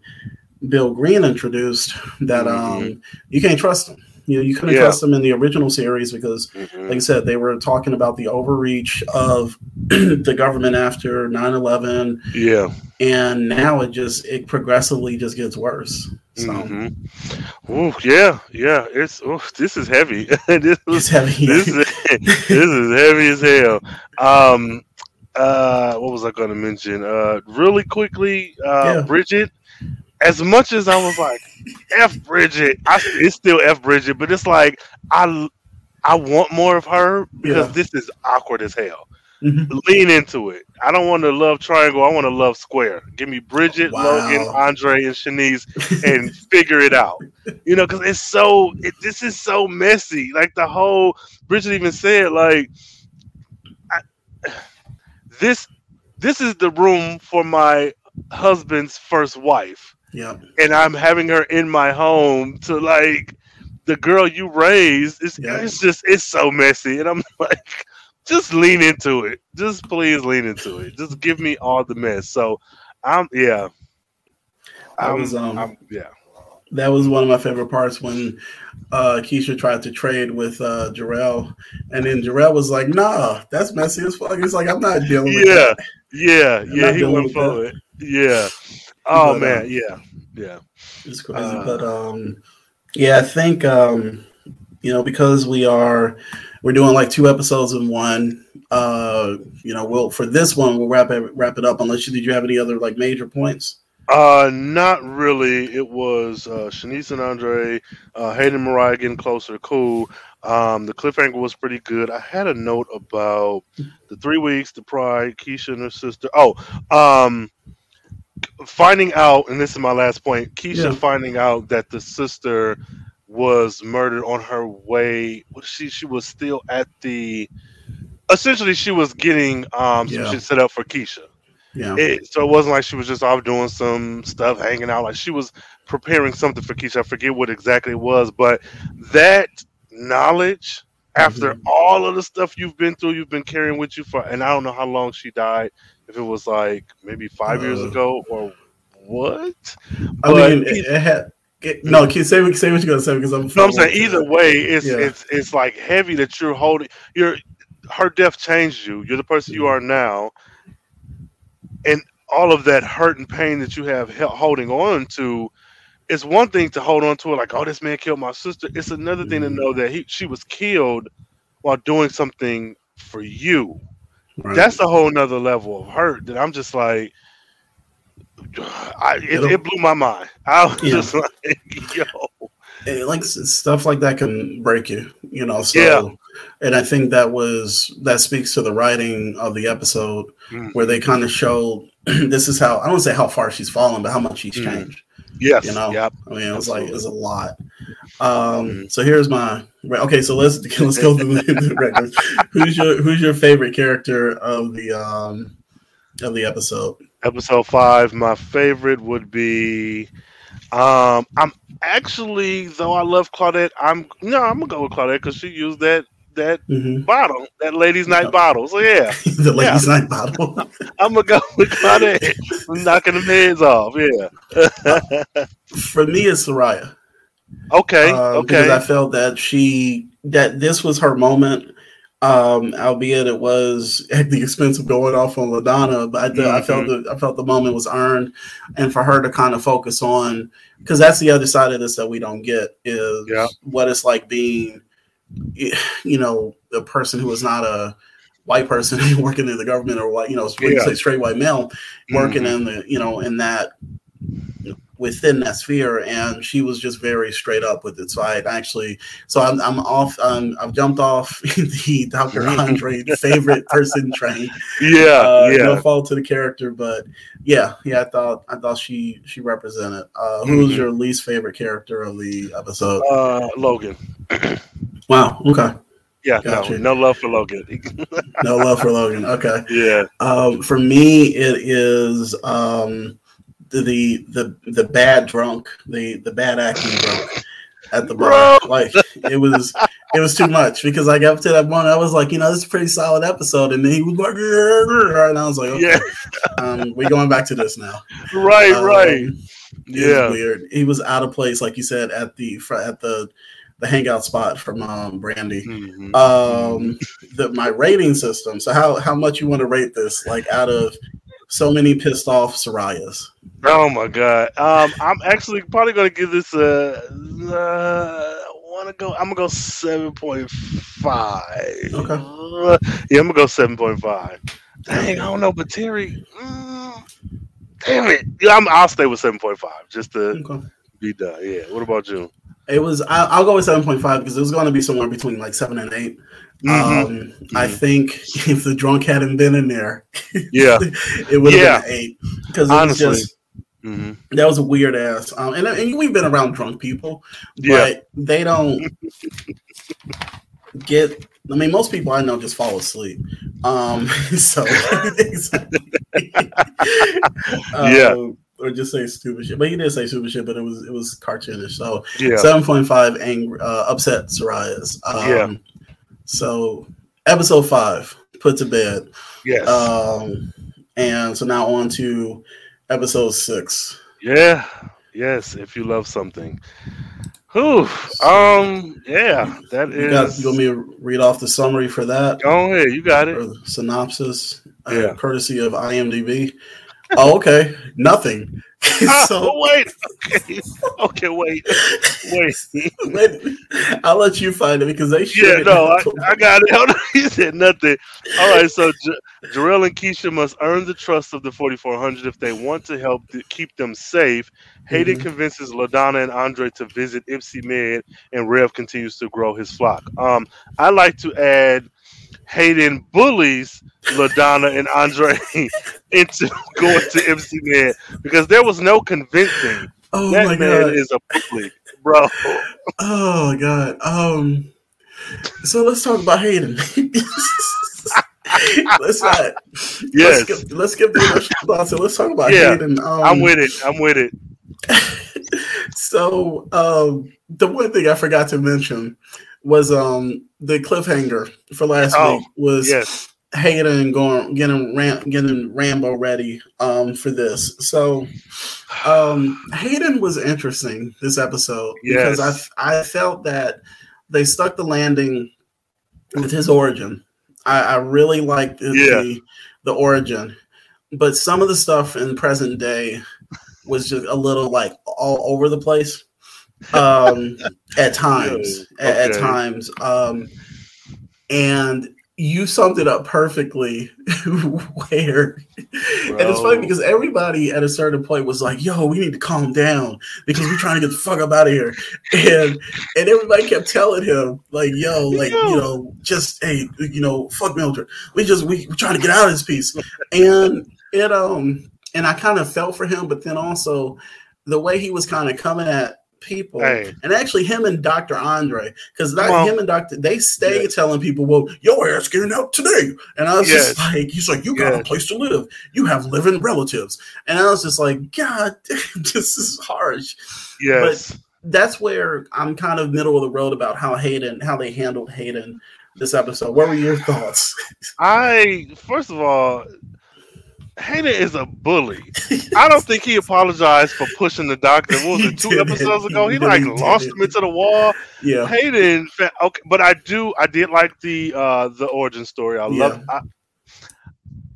Bill Green introduced. That um, you can't trust him. You know, you couldn't Yeah. trust him in the original series because, Mhm. like I said, they were talking about the overreach of [clears throat] the government after 9-11 Yeah. and now it just it progressively just gets worse. So Mhm. Ooh, yeah, yeah. It's ooh, this is heavy. [laughs] this, it's heavy. this is [laughs] this is heavy as hell. Um, uh, what was I going to mention? Uh, really quickly, uh, Yeah. Bridget. As much as I was like, "F Bridget," I, it's still F Bridget, but it's like I I want more of her because Yeah. this is awkward as hell. Mhm. Lean into it. I don't want to love triangle. I want to love square. Give me Bridget, Wow. Logan, Andre, and Shanice, and [laughs] figure it out. You know, because it's so. It, this is so messy. Like the whole Bridget even said, like I, this. This is the room for my husband's first wife, yeah. and I'm having her in my home to like the girl you raised. It's Yeah. it's just it's so messy, and I'm [laughs] like just lean into it. Just please lean into it. Just give me all the mess. So I'm yeah. I'm, was, um, I'm- yeah. That was one of my favorite parts when uh, Keisha tried to trade with uh, Jarrell, and then Jarrell was like, "Nah, that's messy as fuck." He's like, "I'm not dealing with Yeah. that." Yeah, I'm yeah, he went for it. Yeah. Oh But, man, um, yeah. Yeah. It's crazy, Uh, but um, yeah, I think um, you know because we are we're doing like two episodes in one. Uh, you know, we'll for this one we'll wrap it wrap it up. Unless you did you have any other like major points? Uh, not really. It was uh, Shanice and Andre, uh, Hayden Mariah getting closer. Cool. Um, the cliffhanger was pretty good. I had a note about the three weeks, the pride, Keisha and her sister. Oh, um, finding out, and this is my last point. Keisha Yeah. finding out that the sister was murdered on her way. She she was still at the. Essentially, she was getting um some shit set up for Keisha. Yeah, It, so it wasn't like she was just off doing some stuff, hanging out. Like she was preparing something for Keisha. I forget what exactly it was, but that knowledge, after Mhm. all of the stuff you've been through, you've been carrying with you for, and I don't know how long she died. If it was like maybe five years Uh. ago or what? I but mean, it, it had. It, no, can you say what say what you're gonna say because I'm. No, I'm saying either way, it's Yeah. it's it's like heavy that you're holding. You're her death changed you. You're the person you are now, and all of that hurt and pain that you have held, holding on to. It's one thing to hold on to it, like, oh, this man killed my sister. It's another thing to know that he she was killed while doing something for you. Right. That's a whole nother level of hurt that I'm just like. I, it, It'll- blew my mind. I was Yeah. just like, [laughs] yo, it, like stuff like that can break you, you know. So, Yeah. and I think that was that speaks to the writing of the episode Mm. where they kind of showed [clears throat] this is how I don't say how far she's fallen, but how much she's Mhm. changed. yes, You know, yep. I mean, it was like Absolutely. it's a lot. Um, Mhm. so here's my okay. So let's [laughs] let's go through the, the records. Who's your who's your favorite character of the um of the episode? Episode five my favorite would be um i'm actually though i love claudette i'm no i'm gonna go with claudette because she used that that hmm bottle that ladies night bottle so yeah [laughs] the ladies' night bottle. [laughs] i'm gonna go with claudette I'm knocking them heads off yeah [laughs] For me, it's Soraya. okay Okay. because I felt that she that this was her moment. Um, albeit it was at the expense of going off on Ladonna, but I, th- I felt Mm-hmm. the, I felt the moment was earned, and for her to kind of focus on because that's the other side of this that we don't get is Yeah. what it's like being, you know, the person who is not a white person [laughs] working in the government or white, you know, yeah. say straight white male working mm-hmm. in the, you know, in that within that sphere and she was just very straight up with it so i actually so i'm, I'm off um, i've jumped off [laughs] the dr andre favorite person [laughs] train yeah uh, yeah no fault to the character but yeah yeah i thought i thought she she represented uh who was mm-hmm. your least favorite character of the episode uh logan [clears throat] wow okay yeah, no, no love for Logan. [laughs] no love for Logan. Okay. Yeah. Um, for me, it is um, the the the bad drunk, the the bad acting drunk at the bar. Like it was it was too much because like up to that point, I was like, you know, this is a pretty solid episode, and then he was like, and I was like, okay, yeah, um, we're going back to this now. Right, um, right. Yeah, weird. He was out of place, like you said, at the at the the hangout spot from um, Brandy. Mm-hmm. Um, the my rating system. So how how much you want to rate this? Like out of so many pissed off Sarayas. Oh my god! Um, I'm actually probably going to give this a. Uh, want to go? I'm gonna go seven point five. Okay. Uh, yeah, I'm gonna go seven point five. Dang, I don't know, but Terry. Mm, damn it! Yeah, I'm, I'll stay with seven point five just to okay. be done. Yeah. What about you? It was. I, will go with seven point five because it was going to be somewhere between like seven and 8 mm-hmm. Um, mm-hmm. I think [laughs] if the drunk hadn't been in there, yeah, [laughs] it would have yeah. been eight because it Honestly. was just Mm-hmm. That was a weird ass. Um, and, and we've been around drunk people, yeah. but they don't get. I mean, most people I know just fall asleep. Um, [laughs] so yeah. Um, or just say stupid shit. But he did say stupid shit, but it was it was cartoonish. So yeah, seven point five angry uh, upset Sarayas. Um, yeah. So episode five put to bed. Yes. Um, and so now on to episode six. Yeah. Yes. If you love something. Whew. Um. Yeah. That you is. Got, you want me to read off the summary for that? Go ahead. You got it. synopsis. Uh, yeah. Uh, courtesy of IMDb. Oh, okay. Nothing. [laughs] so [laughs] wait, okay, [laughs] okay, wait, wait. wait. I'll let you find it because they should. Yeah, no, I, I, got it. he said nothing. All right, so J- Jarrell and Keisha must earn the trust of the 4400 if they want to help to keep them safe. Hayden mm-hmm. convinces Ladonna and Andre to visit Ipsy Med, and Rev continues to grow his flock. Um, I like to add Hayden bullies LaDonna and Andre [laughs] into going to MC Man because there was no convincing. Oh that my man god, is a bully, bro. Oh my god. Um. So let's talk about Hayden. [laughs] let's not. Yes. Let's, let's give the thoughts. So let's talk about yeah, Hayden. Um, I'm with it. I'm with it. [laughs] so um, the one thing I forgot to mention was um the cliffhanger for last oh, week was yes. Hayden going getting Ram, getting Rambo ready um for this. So um Hayden was interesting this episode yes. because I I felt that they stuck the landing with his origin. I, I really liked the, yeah. the the origin, but some of the stuff in present day was just a little like all over the place um, at [laughs] times. Okay. At, at, times, um, and you summed it up perfectly. [laughs] where, Bro. and it's funny because everybody at a certain point was like, "Yo, we need to calm down because we're trying to get the fuck up out of here," and and everybody kept telling him like, "Yo, [laughs] like you know, just hey, you know, fuck Mildred. We just we we trying to get out of this piece," and it um and I kind of felt for him, but then also the way he was kind of coming at people, hey. and actually him and Dr. Andre, because well, him and Dr. they stay telling people, "Well, your ass getting out today," and I was yes. just like, "He's like, you got yes. a place to live, you have living relatives," and I was just like, "God, [laughs] this is harsh." Yes, but that's where I'm kind of middle of the road about how Hayden, how they handled Hayden this episode. What were your thoughts? [laughs] I first of all, Hayden is a bully. I don't think he apologized for pushing the doctor. What was it, two episodes ago? He, he like lost him into the wall. Yeah. Hayden okay, but I do I did like the uh the origin story. I yeah. love I,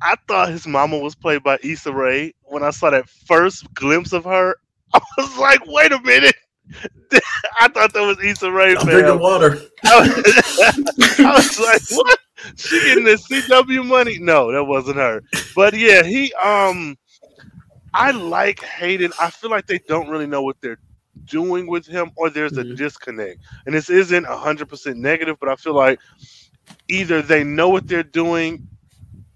I thought his mama was played by Issa Rae. When I saw that first glimpse of her, [laughs] I was like, wait a minute. [laughs] I thought that was Issa Rae. I'm drinking water. I was, [laughs] I was like, what? She getting the CW money? No, that wasn't her. But yeah, he um I like Hayden. I feel like they don't really know what they're doing with him or there's mm-hmm. a disconnect. And this isn't 100% negative, but I feel like either they know what they're doing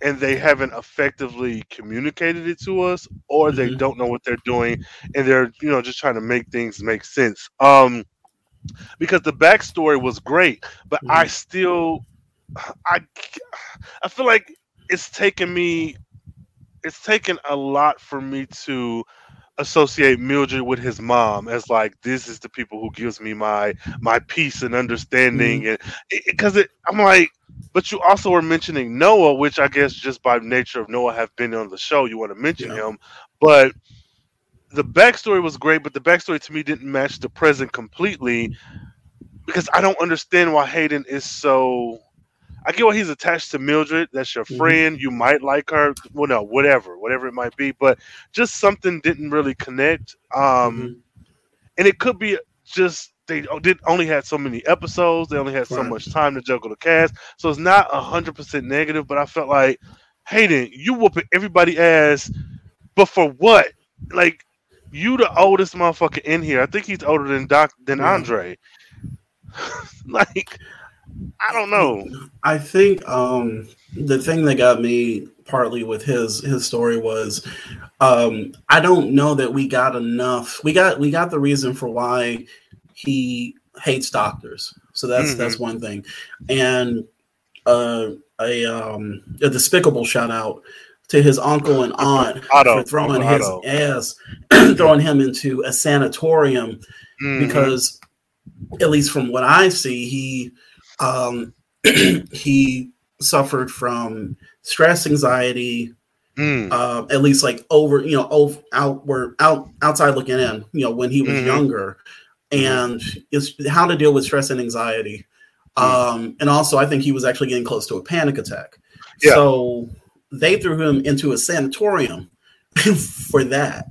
and they haven't effectively communicated it to us or they mm-hmm. don't know what they're doing and they're you know just trying to make things make sense um because the backstory was great but mm-hmm. i still i i feel like it's taken me it's taken a lot for me to associate Mildred with his mom as like this is the people who gives me my my peace and understanding mm-hmm. and because it, it, I'm like but you also were mentioning Noah which I guess just by nature of Noah have been on the show you want to mention yeah. him but the backstory was great but the backstory to me didn't match the present completely because I don't understand why Hayden is so I get why he's attached to Mildred. That's your mm-hmm. friend. Mm-hmm. You might like her. Well, no, whatever, whatever it might be. But just something didn't really connect. Um, mm-hmm. and it could be just they did only had so many episodes. They only had so right. much time to juggle the cast. So it's not hundred percent negative. But I felt like Hayden, you whooping everybody ass, but for what? Like you, the oldest motherfucker in here. I think he's older than Doc than Andre. [laughs] like I don't know. I think um, the thing that got me partly with his his story was um, I don't know that we got enough. We got we got the reason for why he hates doctors. So that's mm-hmm. that's one thing, and uh, a um, a despicable shout out to his uncle and aunt Otto, for throwing his ass, [clears throat] throwing him into a sanatorium mm-hmm. because, at least from what I see, he um, [clears throat] he suffered from stress, anxiety, mm. uh, at least like over, you know, over, outward, out, outside looking in, you know, when he was mm-hmm. younger, and it's how to deal with stress and anxiety. Mm. Um, and also, I think he was actually getting close to a panic attack. Yeah. So they threw him into a sanatorium [laughs] for that.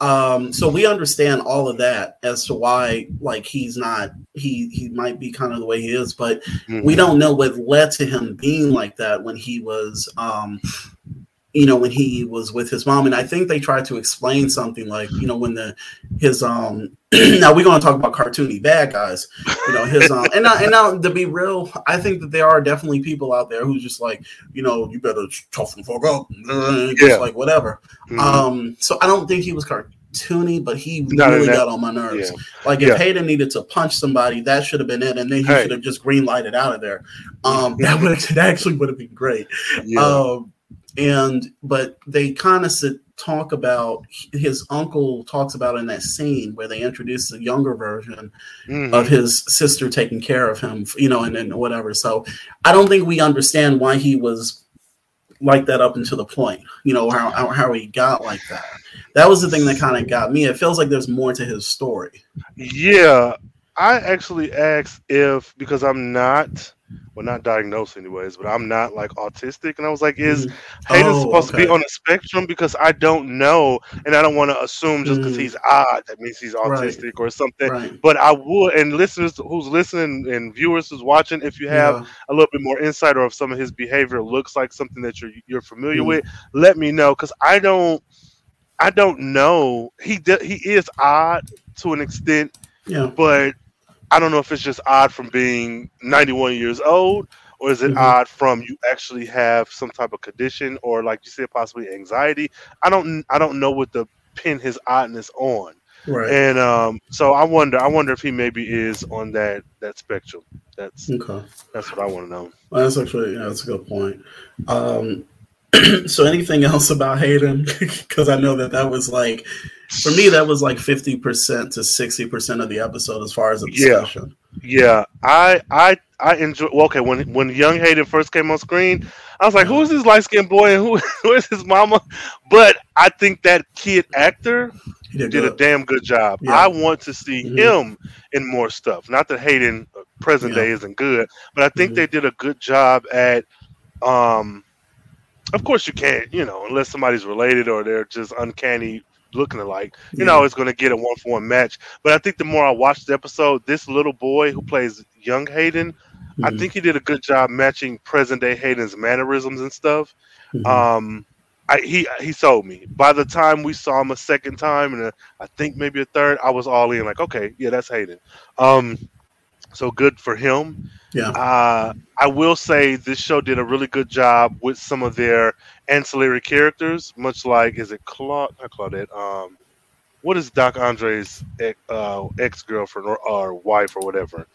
Um, so we understand all of that as to why, like, he's not he he might be kind of the way he is, but mm-hmm. we don't know what led to him being like that when he was um you know when he was with his mom and i think they tried to explain something like you know when the his um [clears throat] now we're going to talk about cartoony bad guys you know his um and now, and now to be real i think that there are definitely people out there who's just like you know you better toughen fuck up just yeah. like whatever mm-hmm. um so i don't think he was cartoony but he really got on my nerves yeah. like if yeah. hayden needed to punch somebody that should have been it and then he hey. should have just green lighted out of there um that would that actually would have been great yeah. um and but they kind of talk about his uncle talks about in that scene where they introduce the younger version mm-hmm. of his sister taking care of him you know and then whatever. So i don't think we understand why he was like that up until the point you know how, how, how he got like that. That was the thing that kind of got me. It feels like there's more to his story. Yeah. I actually asked if because i'm not well, not diagnosed anyways, but I'm not like autistic. And I was like, is mm-hmm. Hayden oh, supposed okay. to be on the spectrum? Because I don't know, and I don't want to assume just because mm. he's odd that means he's autistic right. or something. Right. But I would, and listeners who's listening and viewers who's watching, if you have yeah. a little bit more insight or if some of his behavior looks like something that you're you're familiar mm. with, let me know because I don't. I don't know. He de- he is odd to an extent, yeah. but I don't know if it's just odd from being 91 years old, or is it mm-hmm. odd from you actually have some type of condition, or like you said, possibly anxiety. I don't I don't know what to pin his oddness on. Right. And um, so I wonder, I wonder if he maybe is on that that spectrum. That's okay. That's what I want to know. Well, that's actually yeah, that's a good point. Um, [clears throat] so anything else about Hayden? [laughs] Because I know that that was like for me that was like 50% to 60% of the episode as far as the discussion. Yeah. Yeah. I I I enjoy well, okay, when when young Hayden first came on screen, I was like, who is this light skinned boy and who [laughs] who is his mama? But I think that kid actor did, did a damn good job. Yeah. I want to see mm-hmm. him in more stuff. Not that Hayden uh, present yeah. day isn't good, but I think mm-hmm. they did a good job at um of course you can't, you know, unless somebody's related or they're just uncanny looking alike. You're Yeah. not always going to get a one for one match. But I think the more I watch the episode, this little boy who plays young Hayden, I Mhm. think he did a good job matching present day Hayden's mannerisms and stuff. Mhm. Um, I, he he sold me. By the time we saw him a second time and a, I think maybe a third, I was all in. Like, okay, yeah, that's Hayden. Um, so good for him. yeah. Uh, I will say this show did a really good job with some of their ancillary characters, much like is it Claude? Not Claudette. Um, what is Doc Andre's ex, uh, ex girlfriend or, or wife or whatever?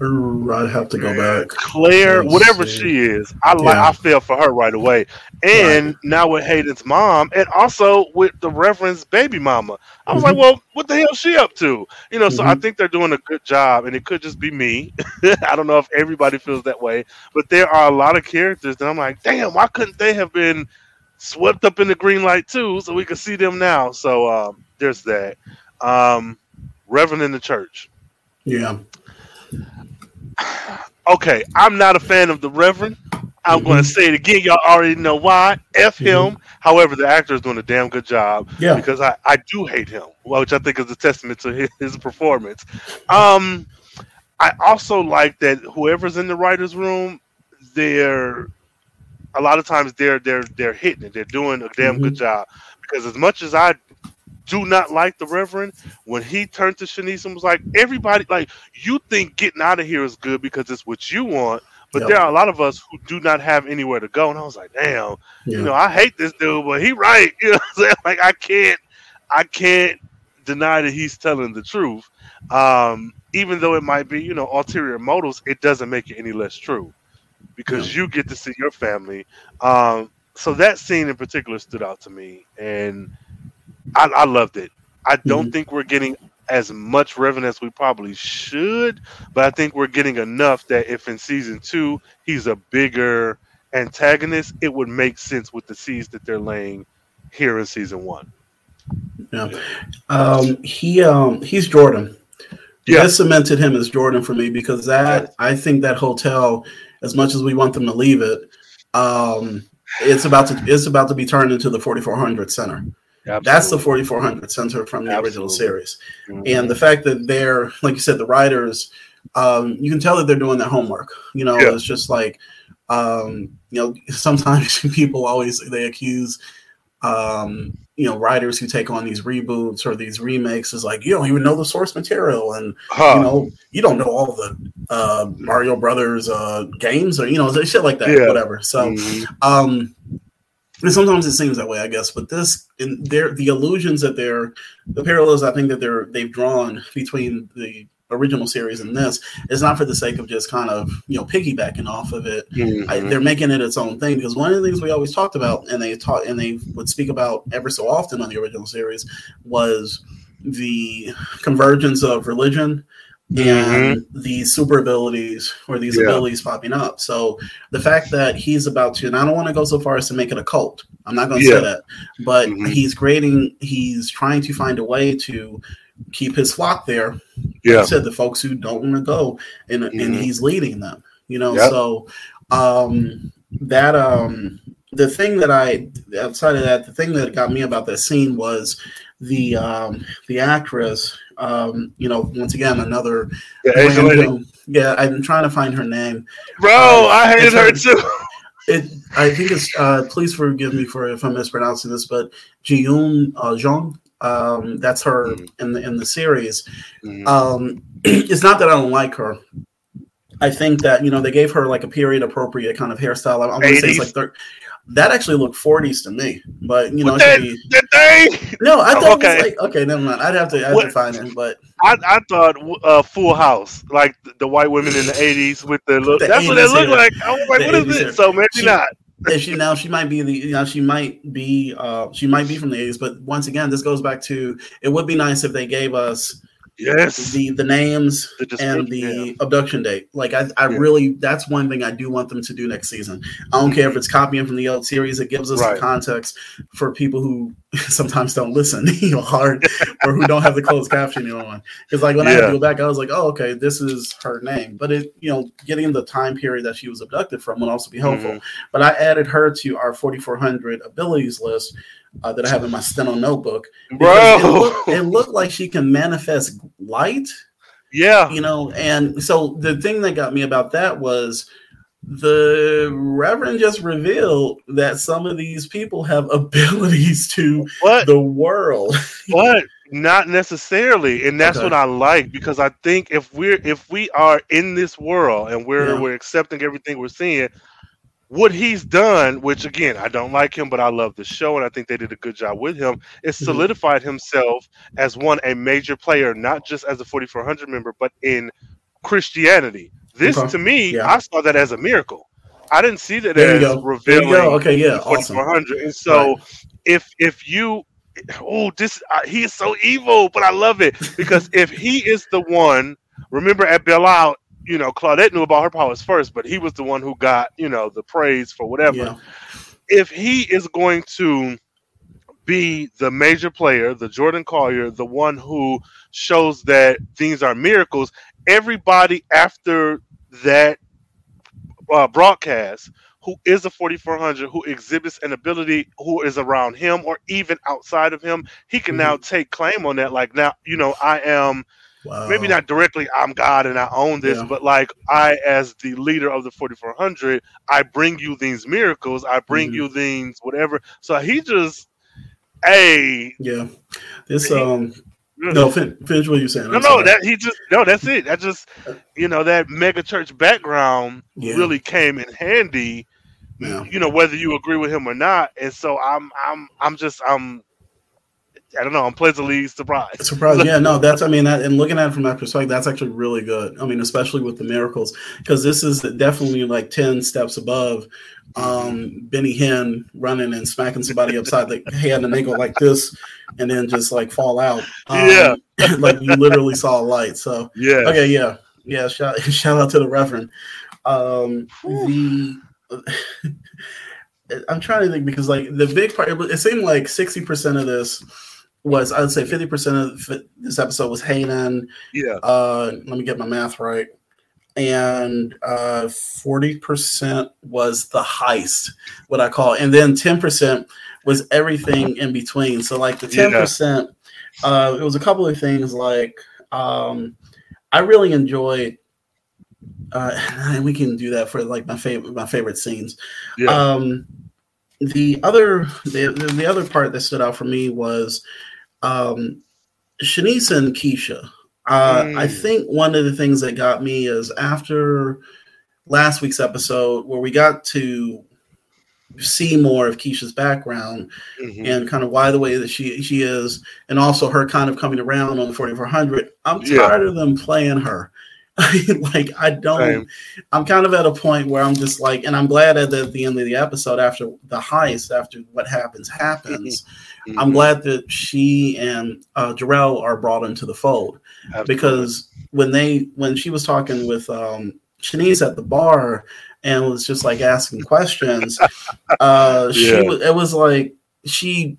I'd have to go back. Claire, whatever see. she is, I like. Yeah. I fell for her right away. And now with Hayden's mom, and also with the Reverend's baby mama, I was Mhm. like, well, what the hell is she up to? You know, so I Mhm. think they're doing a good job, and it could just be me. [laughs] I don't know if everybody feels that way, but there are a lot of characters that I'm like, damn, why couldn't they have been swept up in the green light too, so we could see them now? So um, there's that. Um, Reverend in the church. Yeah. Okay, I'm not a fan of the Reverend. I'm Mhm. going to say it again. Y'all already know why. F him. However, the actor is doing a damn good job Yeah. because I, I do hate him, which I think is a testament to his, his performance. Um, I also like that whoever's in the writers' room, they're a lot of times they're they're they're hitting it. They're doing a damn good job because as much as I do not like the Reverend, when he turned to Shanice and was like, "Everybody, like you think getting out of here is good because it's what you want." But Yep. there are a lot of us who do not have anywhere to go, and I was like, "Damn, Yeah. you know, I hate this dude, but he right. [laughs] You know what I'm saying? Like I can't I can't deny that he's telling the truth. Um, even though it might be, you know, ulterior motives, it doesn't make it any less true. Because you get to see your family. Um, so that scene in particular stood out to me and I, I loved it. I don't Mhm. think we're getting as much revenue as we probably should, but I think we're getting enough that if in season two he's a bigger antagonist, it would make sense with the seeds that they're laying here in season one. Um, he um, he's Jordan. Yeah. That cemented him as Jordan for me because that I think that hotel, as much as we want them to leave it, um, it's about to it's about to be turned into the 4400 Center. That's the 4400 Center from the original Absolutely. series, Absolutely. and the fact that they're like you said, the writers, um, you can tell that they're doing their homework. You know, Yeah. it's just like, um, you know, [laughs] sometimes people always they accuse um, you know, writers who take on these reboots or these remakes is like, you don't even know the source material and Huh. you know, you don't know all the uh Mario Brothers uh games or you know, shit like that, Yeah. whatever. So Mhm. um and sometimes it seems that way, I guess. But this, in their the illusions that they're, the parallels I think that they're they've drawn between the original series and this is not for the sake of just kind of you know piggybacking off of it. I, Mhm. they're making it its own thing because one of the things we always talked about, and they taught and they would speak about ever so often on the original series, was the convergence of religion and these super abilities or these Yeah. abilities popping up. So the fact that he's about to, and I don't want to go so far as to make it a cult. I'm not going to Yeah. say that, but Mhm. he's creating, he's trying to find a way to keep his flock there. Like Yeah. I said the folks who don't want to go, and and Mhm. he's leading them. You know, Yep. so um, that um, the thing that I outside of that, the thing that got me about that scene was the um, the actress. Um, you know, once again, another lady. yeah, I'm trying to find her name. Bro, Uh, I hated her too. It, I think it's. Uh, please forgive me for if I'm mispronouncing this, but Jiyoon uh, Jung. Um, that's her Mhm. in the in the series. Mhm. Um, [clears throat] it's not that I don't like her. I think that you know they gave her like a period appropriate kind of hairstyle. I'm gonna say it's like thir- that actually looked 40s to me, but you know, that, be, that thing, no, I thought okay. it was like okay, never mind. I'd have to, I'd have What- to find it, but I, I thought uh, Full House, like the, the white women in the '80s with the look. The that's what it 80s looked like. I was like, The what is 80s this? So maybe She- not. and she now she might be the you know she might be uh she might be from the 80s, but once again, this goes back to it would be nice if they gave us Yes. The the names The and the yeah. abduction date. Like I, I Yeah. really that's one thing I do want them to do next season. I don't care if it's copying from the old series, it gives us Right. the context for people who [laughs] sometimes don't listen, [laughs] you know, hard or who don't have the closed captioning on. Because like when I had to go back, I was like, oh, okay, this is her name. But it, you know, getting the time period that she was abducted from would also be helpful. Mhm. But I added her to our 4400 abilities list uh, that I have in my steno notebook. because It Bro. looked, it looked like she can manifest light, yeah. you know. And so the thing that got me about that was the Reverend just revealed that some of these people have [laughs] abilities to But the world. [laughs] but not necessarily and that's Okay. what i like because i think if we're if we are in this world and we're Yeah. we're accepting everything we're seeing what he's done which again i don't like him but i love the show and i think they did a good job with him is Mhm. solidified himself as one a major player not just as a 4400 member but in christianity this Okay. to me Yeah. i saw that as a miracle i didn't see that There as go. Revealing. Okay, yeah, the awesome. 4400 and so if if you oh this uh, he is so evil but i love it because if he is the one remember at belial you know claudette knew about her powers first but he was the one who got you know the praise for whatever. Yeah. if he is going to be the major player the jordan collier the one who shows that things are miracles everybody after that uh, broadcast who is a 4400 who exhibits an ability who is around him or even outside of him he can now take claim on that. Like now you know i am Wow. maybe not directly i'm god and i own this Yeah. but like i as the leader of the 4400 i bring you these miracles i bring Mhm. you these whatever so he just hey Yeah. This He- um no fin- finish what you're saying. no, I'm no, sorry. that he just no, that's it. That just you know that mega church background Yeah. really came in handy. Yeah. You know whether you agree with him or not, and so I'm I'm I'm just I'm I don't know I'm pleasantly surprised. [laughs] Surprised. Yeah, no, that's, I mean, that, and looking at it from that perspective, that's actually really good. I mean, especially with the miracles, because this is definitely like 10 steps above um, Benny Hinn running and smacking somebody upside the [laughs] head and they go like this and then just like fall out. Um, Yeah. [laughs] like you literally saw a light. So, Yeah, okay, yeah. Yeah. Shout, shout out to the Reverend. Um, the, I'm trying to think because like the big part, it seemed like 60% of this was, I would say 50% of this episode was Hanan. yeah, Uh, let me get my math right. And uh, 40% was the heist, what I call, and then 10% was everything in between. So, like the Yeah. 10%, uh, it was a couple of things like um, I really enjoyed, uh, [laughs] and we can do that for like my favorite my favorite scenes. yeah. Um, the other the, the the other part that stood out for me was um, Shanice and Keisha. Uh, Mm. I think one of the things that got me is after last week's episode where we got to see more of Keisha's background Mhm. and kind of why the way that she she is, and also her kind of coming around on the 4400. I'm Yeah. tired of them playing her. [laughs] like I don't. Same. I'm kind of at a point where I'm just like, and I'm glad at the end of the episode, after the heist, after what happens happens, [laughs] I'm Mhm. glad that she and uh, Jarrell are brought into the fold Absolutely. because when they when she was talking with um, Shanice at the bar and was just like asking questions, [laughs] uh, she Yeah. was it was like she.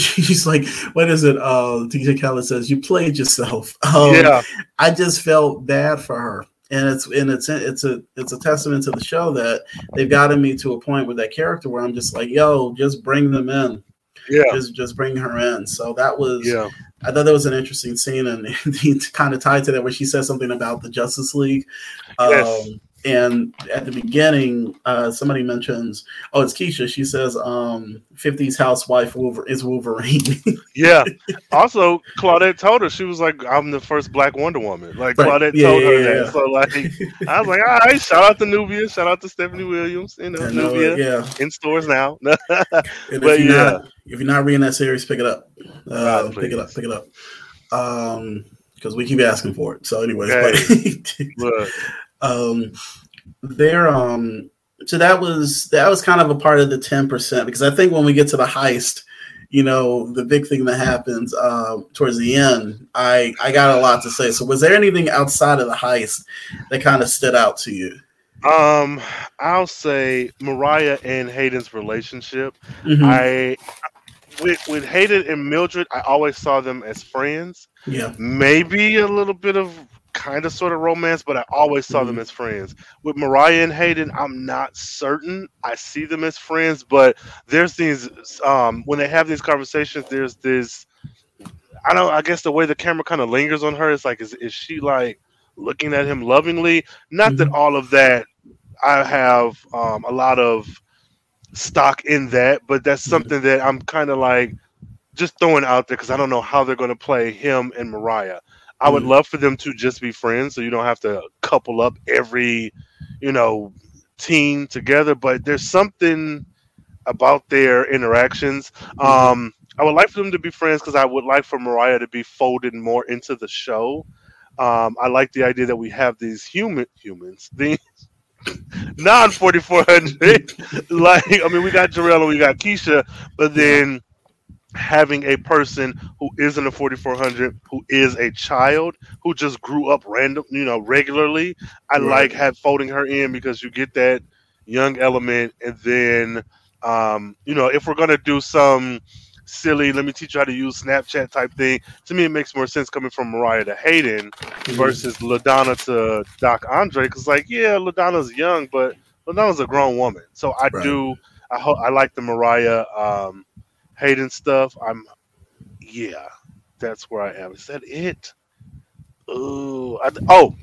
[laughs] She's like, what is it? Uh, DJ Khaled says, "You played yourself." [laughs] Um, yeah, I just felt bad for her, and it's and it's it's a it's a testament to the show that they've gotten me to a point with that character where I'm just like, yo, just bring them in, yeah, just just bring her in. So that was yeah, I thought that was an interesting scene, and he [laughs] kind of tied to that where she said something about the Justice League. Yes. And at the beginning, uh, somebody mentions, oh, it's Keisha. She says, um, 50s housewife Wolver- is Wolverine. [laughs] yeah. Also, Claudette told her she was like, "I'm the first Black Wonder Woman." Like Right. Claudette Yeah, told yeah, her yeah, that. So like, I was like, "All right, shout out to Nubia, shout out to Stephanie Williams, you know, know Nubia yeah. in stores now." [laughs] But if you're yeah. not if you're not reading that series, pick it up. Uh, Ah, pick it up. Pick it up. Um, because we keep asking for it. So, anyways, Okay. but, [laughs] Look, um, there. Um, so that was that was kind of a part of the ten percent because I think when we get to the heist, you know, the big thing that happens uh, towards the end, I I got a lot to say. So, was there anything outside of the heist that kind of stood out to you? Um, I'll say Mariah and Hayden's relationship. Mhm. I with with Hayden and Mildred, I always saw them as friends. yeah, Maybe a little bit of kind of sort of romance, but I always saw them Mhm. as friends. With Mariah and Hayden, I'm not certain. I see them as friends, but there's these um when they have these conversations, there's this I don't I guess the way the camera kind of lingers on her is like is is she like looking at him lovingly? Not that Mhm. all of that I have um a lot of stock in that, but that's something that I'm kind of like just throwing out there because I don't know how they're going to play him and Mariah. I would Mhm. love for them to just be friends, so you don't have to couple up every, you know, team together. But there's something about their interactions. Mhm. Um, I would like for them to be friends because I would like for Mariah to be folded more into the show. Um, I like the idea that we have these human humans, [laughs] the non 4400. [laughs] like, I mean, we got Jarrell and we got Keisha, but then having a person who isn't a 4400 who is a child who just grew up random you know regularly i Right. like have folding her in because you get that young element and then um you know if we're gonna do some silly let me teach you how to use snapchat type thing to me it makes more sense coming from mariah to hayden Mhm. versus ladonna to doc andre because like yeah ladonna's young but ladonna's a grown woman so i Right. do i ho- i like the mariah um Hayden stuff. I'm, yeah, that's where I am. Is that it? Ooh, I, oh,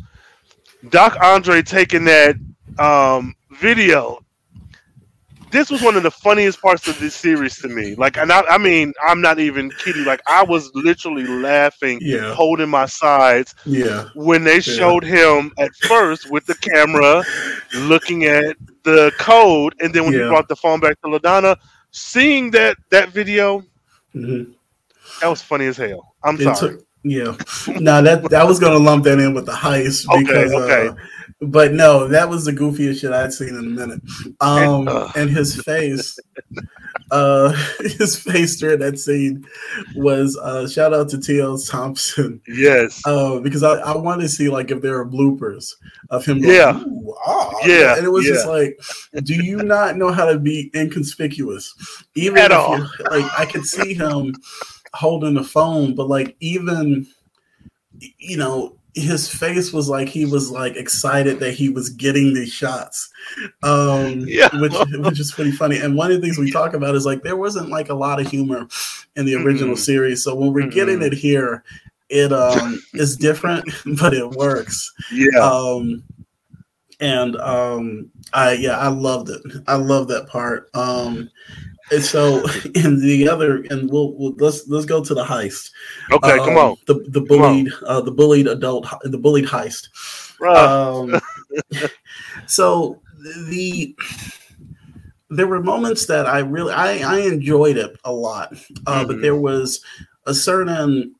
Doc Andre taking that um, video. This was one of the funniest parts of this series to me. Like, and I, I mean, I'm not even kidding. Like, I was literally laughing, yeah, holding my sides yeah, when they showed him at first with the camera looking at the code, and then when he brought the phone back to Ladonna, seeing that that video, Mhm. that was funny as hell. I'm It sorry. took- yeah. [laughs] No, that that was gonna lump that in with the heist because, okay. Uh, but no, that was the goofiest shit I'd seen in a minute. Um, Ugh. and his face, uh, [laughs] his face during that scene was uh, shout out to T.L. Thompson. yes. Uh, because I, I wanted to see like if there are bloopers of him going, Yeah. "Ooh, ah," Yeah, and it was just like, do you not know how to be inconspicuous? Even At if all. like I could see him holding the phone, but like even you know his face was like he was like excited that he was getting these shots um [laughs] Yeah. which which is pretty funny and one of the things we talk about is like there wasn't like a lot of humor in the original Mm-mm. series so when we're getting Mm-mm. it here it um [laughs] is different [laughs] but it works Yeah. um and um i yeah i loved it i love that part um and so [laughs] in the other and we'll, we'll let's let's go to the heist okay, come um, on. the the bullied uh the bullied adult the bullied heist Bruh. um [laughs] so the there were moments that i really i i enjoyed it a lot uh but Mhm. there was a certain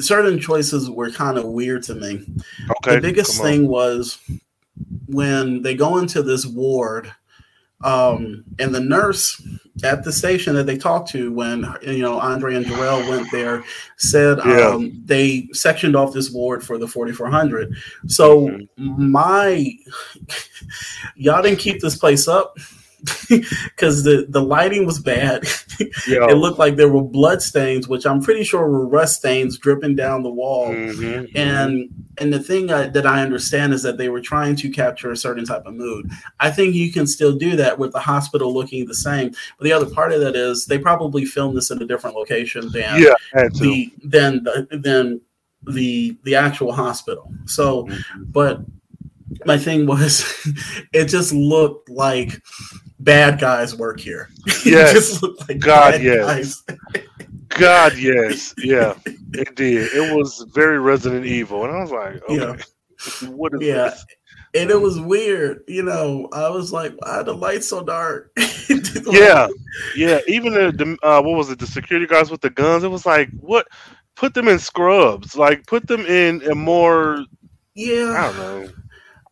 certain choices were kind of weird to me okay. the biggest thing was when they go into this ward um and the nurse at the station that they talked to when you know andre and Jarrell went there said Yeah. um they sectioned off this ward for the 4400 so Mhm. my [laughs] y'all didn't keep this place up [laughs] because the the lighting was bad [laughs] it looked like there were blood stains which i'm pretty sure were rust stains dripping down the wall Mhm, and and the thing I, that I understand is that they were trying to capture a certain type of mood. I think you can still do that with the hospital looking the same. But the other part of that is they probably filmed this in a different location than yeah, the than the than the the actual hospital. So, Mhm. but my thing was, [laughs] it just looked like bad guys work here. [laughs] Yes. like God, yes. God, yes, yeah, it did. It was very Resident Evil, and I was like, okay, Yeah. [laughs] what is Yeah. this? and it was weird. You know, I was like, why are the lights so dark? [laughs] Yeah, yeah. Even the, the uh, what was it? The security guards with the guns. It was like, what? Put them in scrubs. Like, put them in a more. Yeah. I don't know.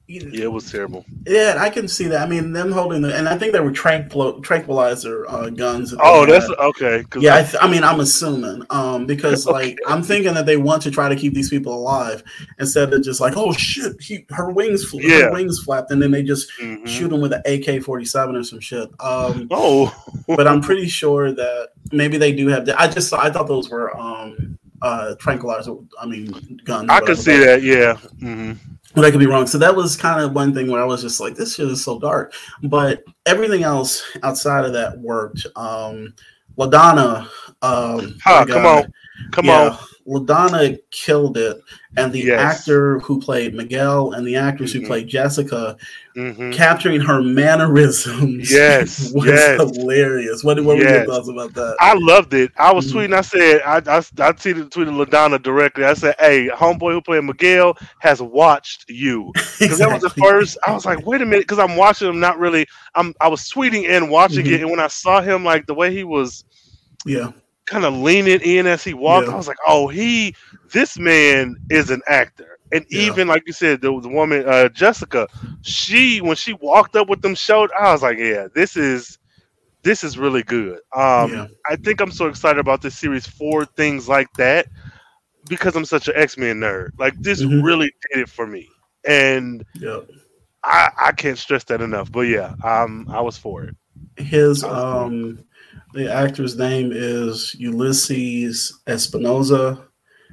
Yeah, it was terrible. Yeah, I can see that. I mean, them holding the, and I think they were tranquil, tranquilizer uh, guns. that Oh, that's had. okay. yeah. I, th- I mean, I'm assuming um, because [laughs] like I'm thinking that they want to try to keep these people alive instead of just like, oh shit, he, her wings, fl- Yeah. her wings flapped, and then they just Mhm. shoot them with an AK-47 or some shit. Um, Oh, but I'm [laughs] pretty sure that maybe they do have. The, I just I thought those were um, uh, tranquilizer. I mean, guns. I could see that. Yeah. hmm but I could be wrong. So that was kind of one thing where I was just like, this shit is so dark. But everything else outside of that worked. Um LaDonna, um Ha, come on. Come Yeah, LaDonna killed it. And the Yes. actor who played Miguel and the actress Mhm. who played Jessica, on. hmm capturing her mannerisms [laughs] Yes, was yes. hilarious. What, what were your thoughts about that? I loved it. I was Mhm. tweeting. I said, I, I, I tweeted, tweeted LaDonna directly. I said, hey, homeboy who played Miguel has watched you. [laughs] Because that was the first. I was like, wait a minute, because I'm watching him. Not really. I'm. I was tweeting and watching it, and when I saw him, like the way he was Yeah. Kind of leaning in as he walked, Yeah. I was like, oh, he. This man is an actor. And Yeah. even like you said, the, the woman uh, Jessica, she when she walked up with them showed, I was like, yeah, this is this is really good. Um, Yeah. I think I'm so excited about this series for things like that because I'm such an X Men nerd. Like this Mhm. really did it for me, and Yeah. I, I can't stress that enough. But yeah, um, I was for it. His um the actor's name is Ulysses Espinoza.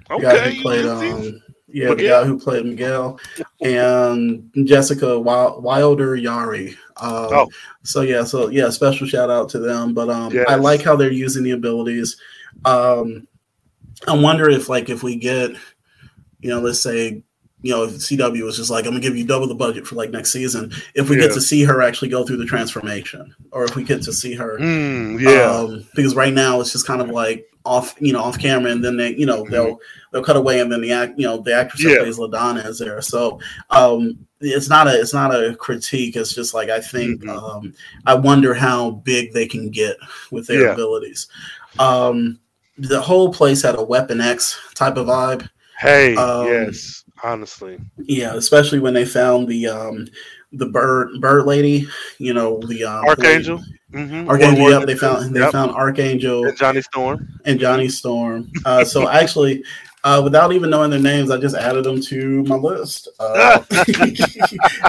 The guy who played um yeah, the guy who played Miguel and Jessica Wilder Yari. Um, Oh. so yeah, so yeah, special shout out to them. But um, Yes. I like how they're using the abilities. Um, I wonder if like if we get, you know, let's say, you know, CW is just like, I'm gonna give you double the budget for like next season. If we Yeah. get to see her actually go through the transformation, or if we get to see her Mm, yeah, um, because right now it's just kind of like off, you know, off camera, and then they, you know, they'll they'll cut away, and then the act, you know, the actress that Mm-hmm. Yeah. plays Ladonna is there. So um, it's not a it's not a critique. It's just like I think Mhm. um, I wonder how big they can get with their Yeah. abilities. Um, the whole place had a Weapon X type of vibe. hey, um, yes, honestly, Yeah, especially when they found the um, the bird bird lady. You know, the um, Archangel. Mm-hmm. Archangel. Yep, they found they yep. found Archangel. and Johnny Storm. and Johnny Storm. Uh, so [laughs] actually, uh, without even knowing their names, I just added them to my list. Uh, [laughs] [laughs]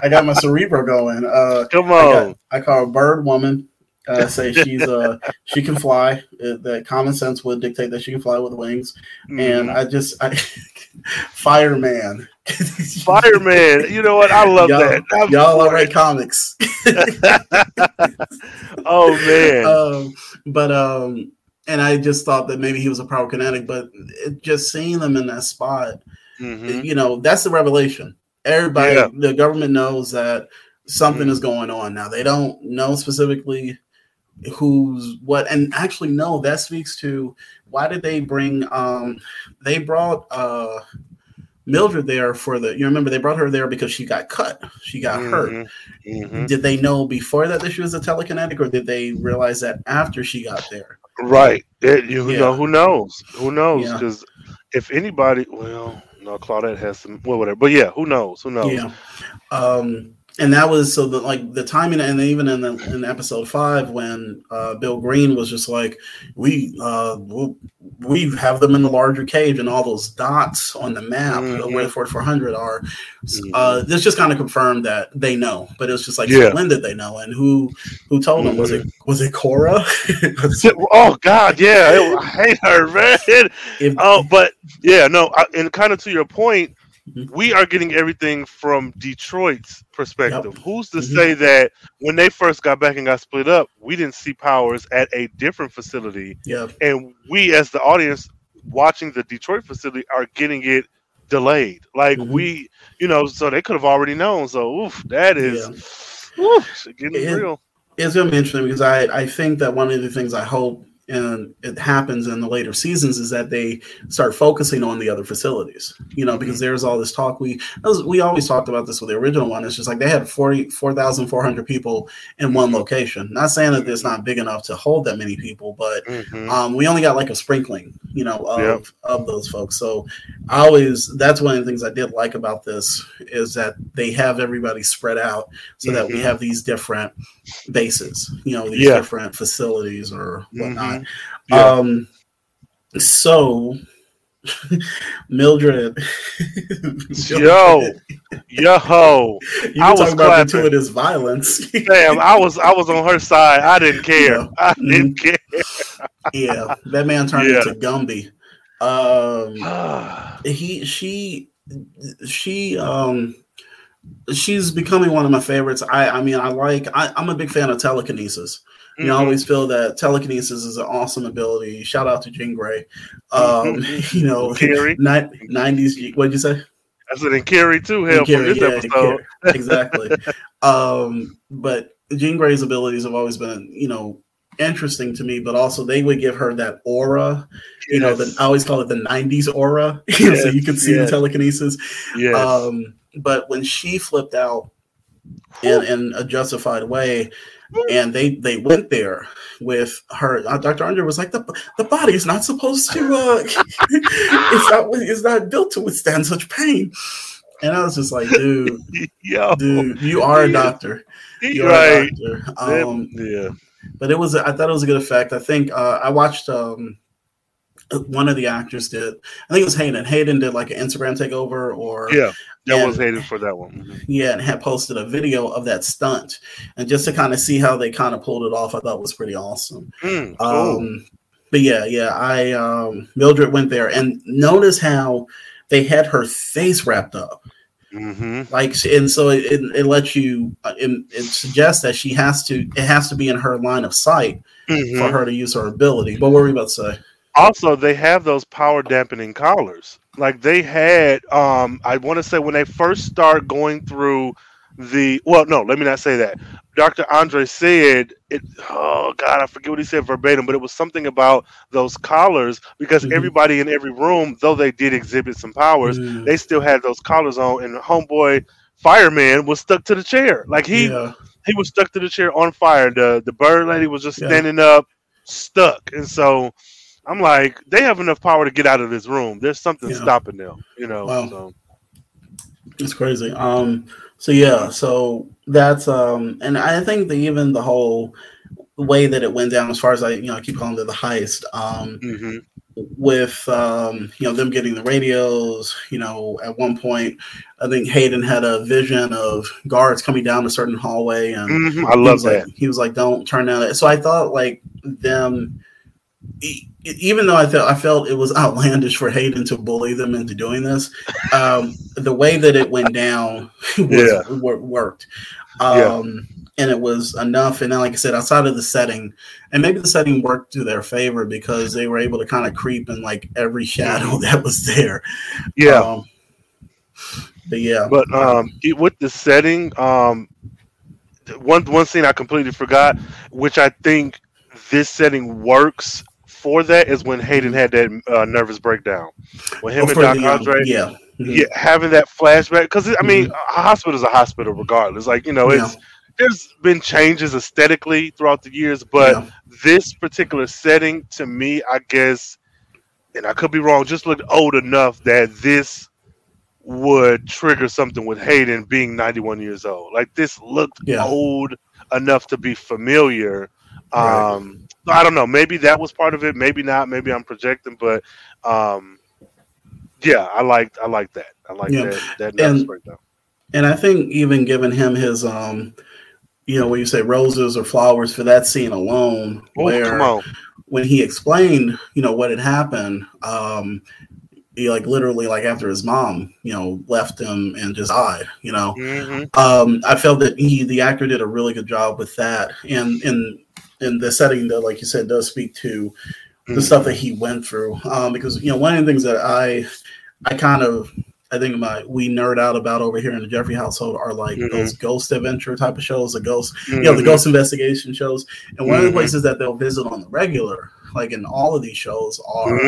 I got my Cerebro going. Uh, Come I, on, got, I call Bird Woman. Uh, say she's uh, she can fly. Uh, that common sense would dictate that she can fly with wings. And Mhm. I just I, [laughs] Fireman. Fireman. You know what? I love Y'all- that. I'm Y'all all write comics. [laughs] Oh man. um, but um, and I just thought that maybe he was a pyrokinetic, but it, just seeing them in that spot, Mhm. you know, that's the revelation. Everybody, Yeah. the government knows that something Mhm. is going on now. They don't know specifically who's what, and actually, no, that speaks to why did they bring? Um, they brought uh Mildred there for the. You remember they brought her there because she got cut. She got hurt. Mhm. Mhm. Did they know before that that she was a telekinetic, or did they realize that after she got there? Right. It- you Yeah. know, who knows? Who knows? Yeah. Because if anybody, well, no, Claudette has some, well, whatever. But yeah, who knows? Who knows? Yeah. Um, and that was so that like the timing, and even in the, in episode five when uh, Bill Green was just like, we uh, we'll, we have them in the larger cage, and all those dots on the map Mhm. where the 4400 are. Mhm. Uh, this just kind of confirmed that they know, but it's just like, Yeah. so when did they know, and who who told them? Was it was it Cora? [laughs] Oh God, yeah, I hate her, [laughs] man. If- Oh, but yeah, no, I, and kind of to your point, Mhm. we are getting everything from Detroit's perspective. Who's to Mhm. say that when they first got back and got split up, we didn't see powers at a different facility, yeah, and we, as the audience watching the Detroit facility, are getting it delayed. Like Mhm. we, you know, so they could have already known. So, oof, that is, oof, getting It- real. it's going to be interesting because I, I think that one of the things I hope and it happens in the later seasons is that they start focusing on the other facilities, you know, because there's all this talk. We we always talked about this with the original one. It's just like they had 40 4,400 people in one location. Not saying that it's not big enough to hold that many people, but Mhm. um, we only got like a sprinkling, you know, of, Yep. of those folks. So I always that's one of the things I did like about this is that they have everybody spread out so that we Mhm. have these different bases, you know, these Yeah. different facilities or whatnot. Yeah. Um, so [laughs] Mildred, [laughs] Yo, yo, you I was about gratuitous violence. [laughs] damn! I was I was on her side. I didn't care. Yeah. I didn't care. yeah, that man turned Yeah. into Gumby. Um, [sighs] he she she um she's becoming one of my favorites i i mean i like I, i'm a big fan of telekinesis you know, I always feel that telekinesis is an awesome ability. Shout out to Jean Grey. Um, [laughs] [laughs] you know, 90s. [laughs] What'd you say? I said, and Carrie too. Hell, Carrie, this yeah, episode. Exactly. um, but Jean Grey's abilities have always been, you know, interesting to me. But also, they would give her that aura. You know, the, I always call it the '90s aura, so you can see yes. the telekinesis. yes. Um, but when she flipped out in, in a justified way, and they they went there with her. Uh, Dr. Andre was like, the the body is not supposed to. Uh, [laughs] it's not it's not built to withstand such pain. And I was just like, dude, [laughs] Yo, dude, you are a doctor. You are right. a doctor. Um, yeah. but it was I thought it was a good effect. I think uh, I watched um, one of the actors did. I think it was Hayden. Hayden did like an Instagram takeover, or Yeah. That and- was hated for that one. Yeah, and had posted a video of that stunt, and just to kind of see how they kind of pulled it off, I thought was pretty awesome. Mm. Um, but yeah, yeah, I um, Mildred went there, and notice how they had her face wrapped up, hmm like, and so it, it, it lets you, uh, it, it suggests that she has to, it has to be in her line of sight hmm for her to use her ability. But what were you about to say? Also, they have those power dampening collars. Like they had, um, I want to say when they first start going through the. Well, no, let me not say that. Dr. Andre said it. Oh God, I forget what he said verbatim, but it was something about those collars because Mhm. everybody in every room, though they did exhibit some powers, Mm, they still had those collars on, and homeboy fireman was stuck to the chair. Like he yeah, he was stuck to the chair on fire. The the bird lady was just Yeah. standing up, stuck. And so I'm like, they have enough power to get out of this room. There's something Yeah. stopping them, you know. Wow. So it's crazy. Um, so yeah, so that's um, and I think that even the whole way that it went down, as far as I, you know, I keep calling it the heist. Um, mhm. with um, you know them getting the radios. You know, at one point, I think Hayden had a vision of guards coming down a certain hallway, and Mhm. I he love was that. Like, he was like, "Don't turn down." that." So I thought like them. Even though I felt I felt it was [laughs] outlandish for Hayden to bully them into doing this, um, the way that it went down [laughs] was, Yeah. wor- worked, Yeah. um, and it was enough. And then, like I said, outside of the setting, and maybe the setting worked to their favor because they were able to kind of creep in like every shadow [laughs] that was there. yeah. Um, but yeah, but um, it- with the setting, um, one one scene I completely forgot, which I think this setting works for that, is when Hayden had that uh, nervous breakdown. When him Oh, and Doc the, um, Andre, yeah, Mhm. yeah, having that flashback because I mean, a hospital is a hospital regardless. Like you know, Yeah. it's there's been changes aesthetically throughout the years, but Yeah. this particular setting to me, I guess, and I could be wrong, just looked old enough that this would trigger something with Hayden being 91 years old. Like this looked Yeah. old enough to be familiar. Right. I don't know. Maybe that was part of it. Maybe not. Maybe I'm projecting, but um, yeah, I liked I like that. I like Yeah. that that And- breakdown. And I think even giving him his, um, you know, when you say roses or flowers for that scene alone, Oh, where when he explained, you know, what had happened, um, he like literally like after his mom, you know, left him and just died, you know. hmm Um, I felt that he, the actor, did a really good job with that, and in in the setting that, like you said, does speak to the Mhm. stuff that he went through. Um, because you know, one of the things that I, I kind of, I think my we nerd out about over here in the Jeffrey household are like Mhm. those ghost adventure type of shows, the ghost, you know, the Mhm. ghost investigation shows. And one of the Mhm. places that they'll visit on the regular, like in all of these shows, are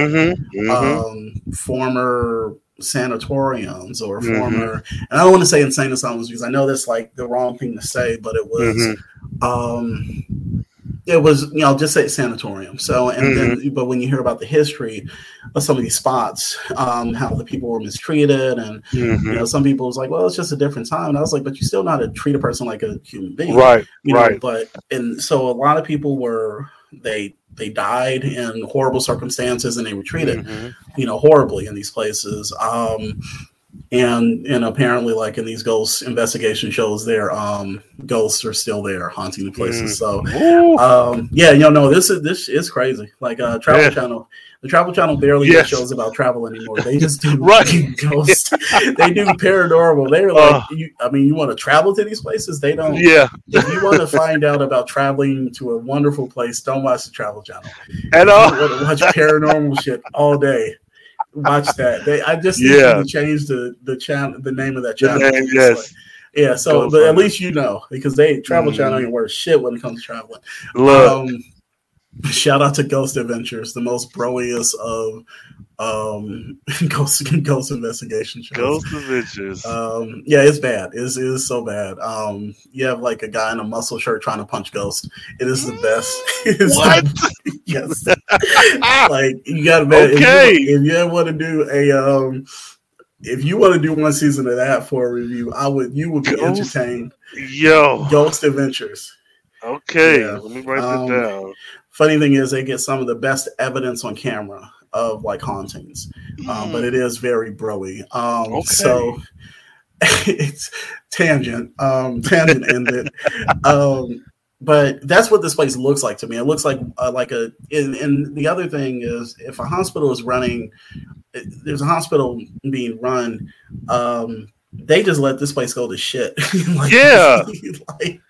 um, former sanatoriums or former, and I don't want to say insane asylums because I know that's like the wrong thing to say, but it was um, it was you know just say sanatorium so and Mm-hmm. then but when you hear about the history of some of these spots um how the people were mistreated and Mhm. you know some people was like well it's just a different time and i was like but you still not to treat a person like a human being Right, you know, right. but and so a lot of people were they they died in horrible circumstances and they were treated Mhm. you know horribly in these places um and and apparently like in these ghost investigation shows there um ghosts are still there haunting the places so Ooh. um yeah you know no this is this is crazy like uh travel Yeah. channel the travel channel barely Yes. does shows about travel anymore they just do [laughs] Right. [laughs] ghosts [laughs] they do paranormal they're like Uh. you, i mean you want to travel to these places they don't yeah, if you want to find out about traveling to a wonderful place don't watch the travel channel and you want to watch paranormal shit all day. Watch that. They, I just need to change the the channel, the name of that channel. name, yes, like- yeah. So, but at least you know because they travel Mhm. channel ain't worth shit when it comes to traveling. look, Um, [laughs] shout out to Ghost Adventures, the most broiest of um [laughs] ghost ghost investigation shows. Ghost Adventures. Um, yeah, it's bad. It's, it's so bad. Um, you have like a guy in a muscle shirt trying to punch Ghost. It is the best. [laughs] It's What? the- [laughs] yes. like you got to bet. Okay. If you, you want to do a um, if you want to do one season of that for a review, I would. You would be Ghost? entertained. Yo, Ghost Adventures. okay, Yeah. let me write Um, that down. Funny thing is, they get some of the best evidence on camera of like hauntings, um, but it is very broy. Um, Okay. So [laughs] it's tangent, um, tangent ended. um, but that's what this place looks like to me. It looks like uh, like a. And, and the other thing is, if a hospital is running, there's a hospital being run. Um, they just let this place go to shit. [laughs] like, Yeah. [laughs] like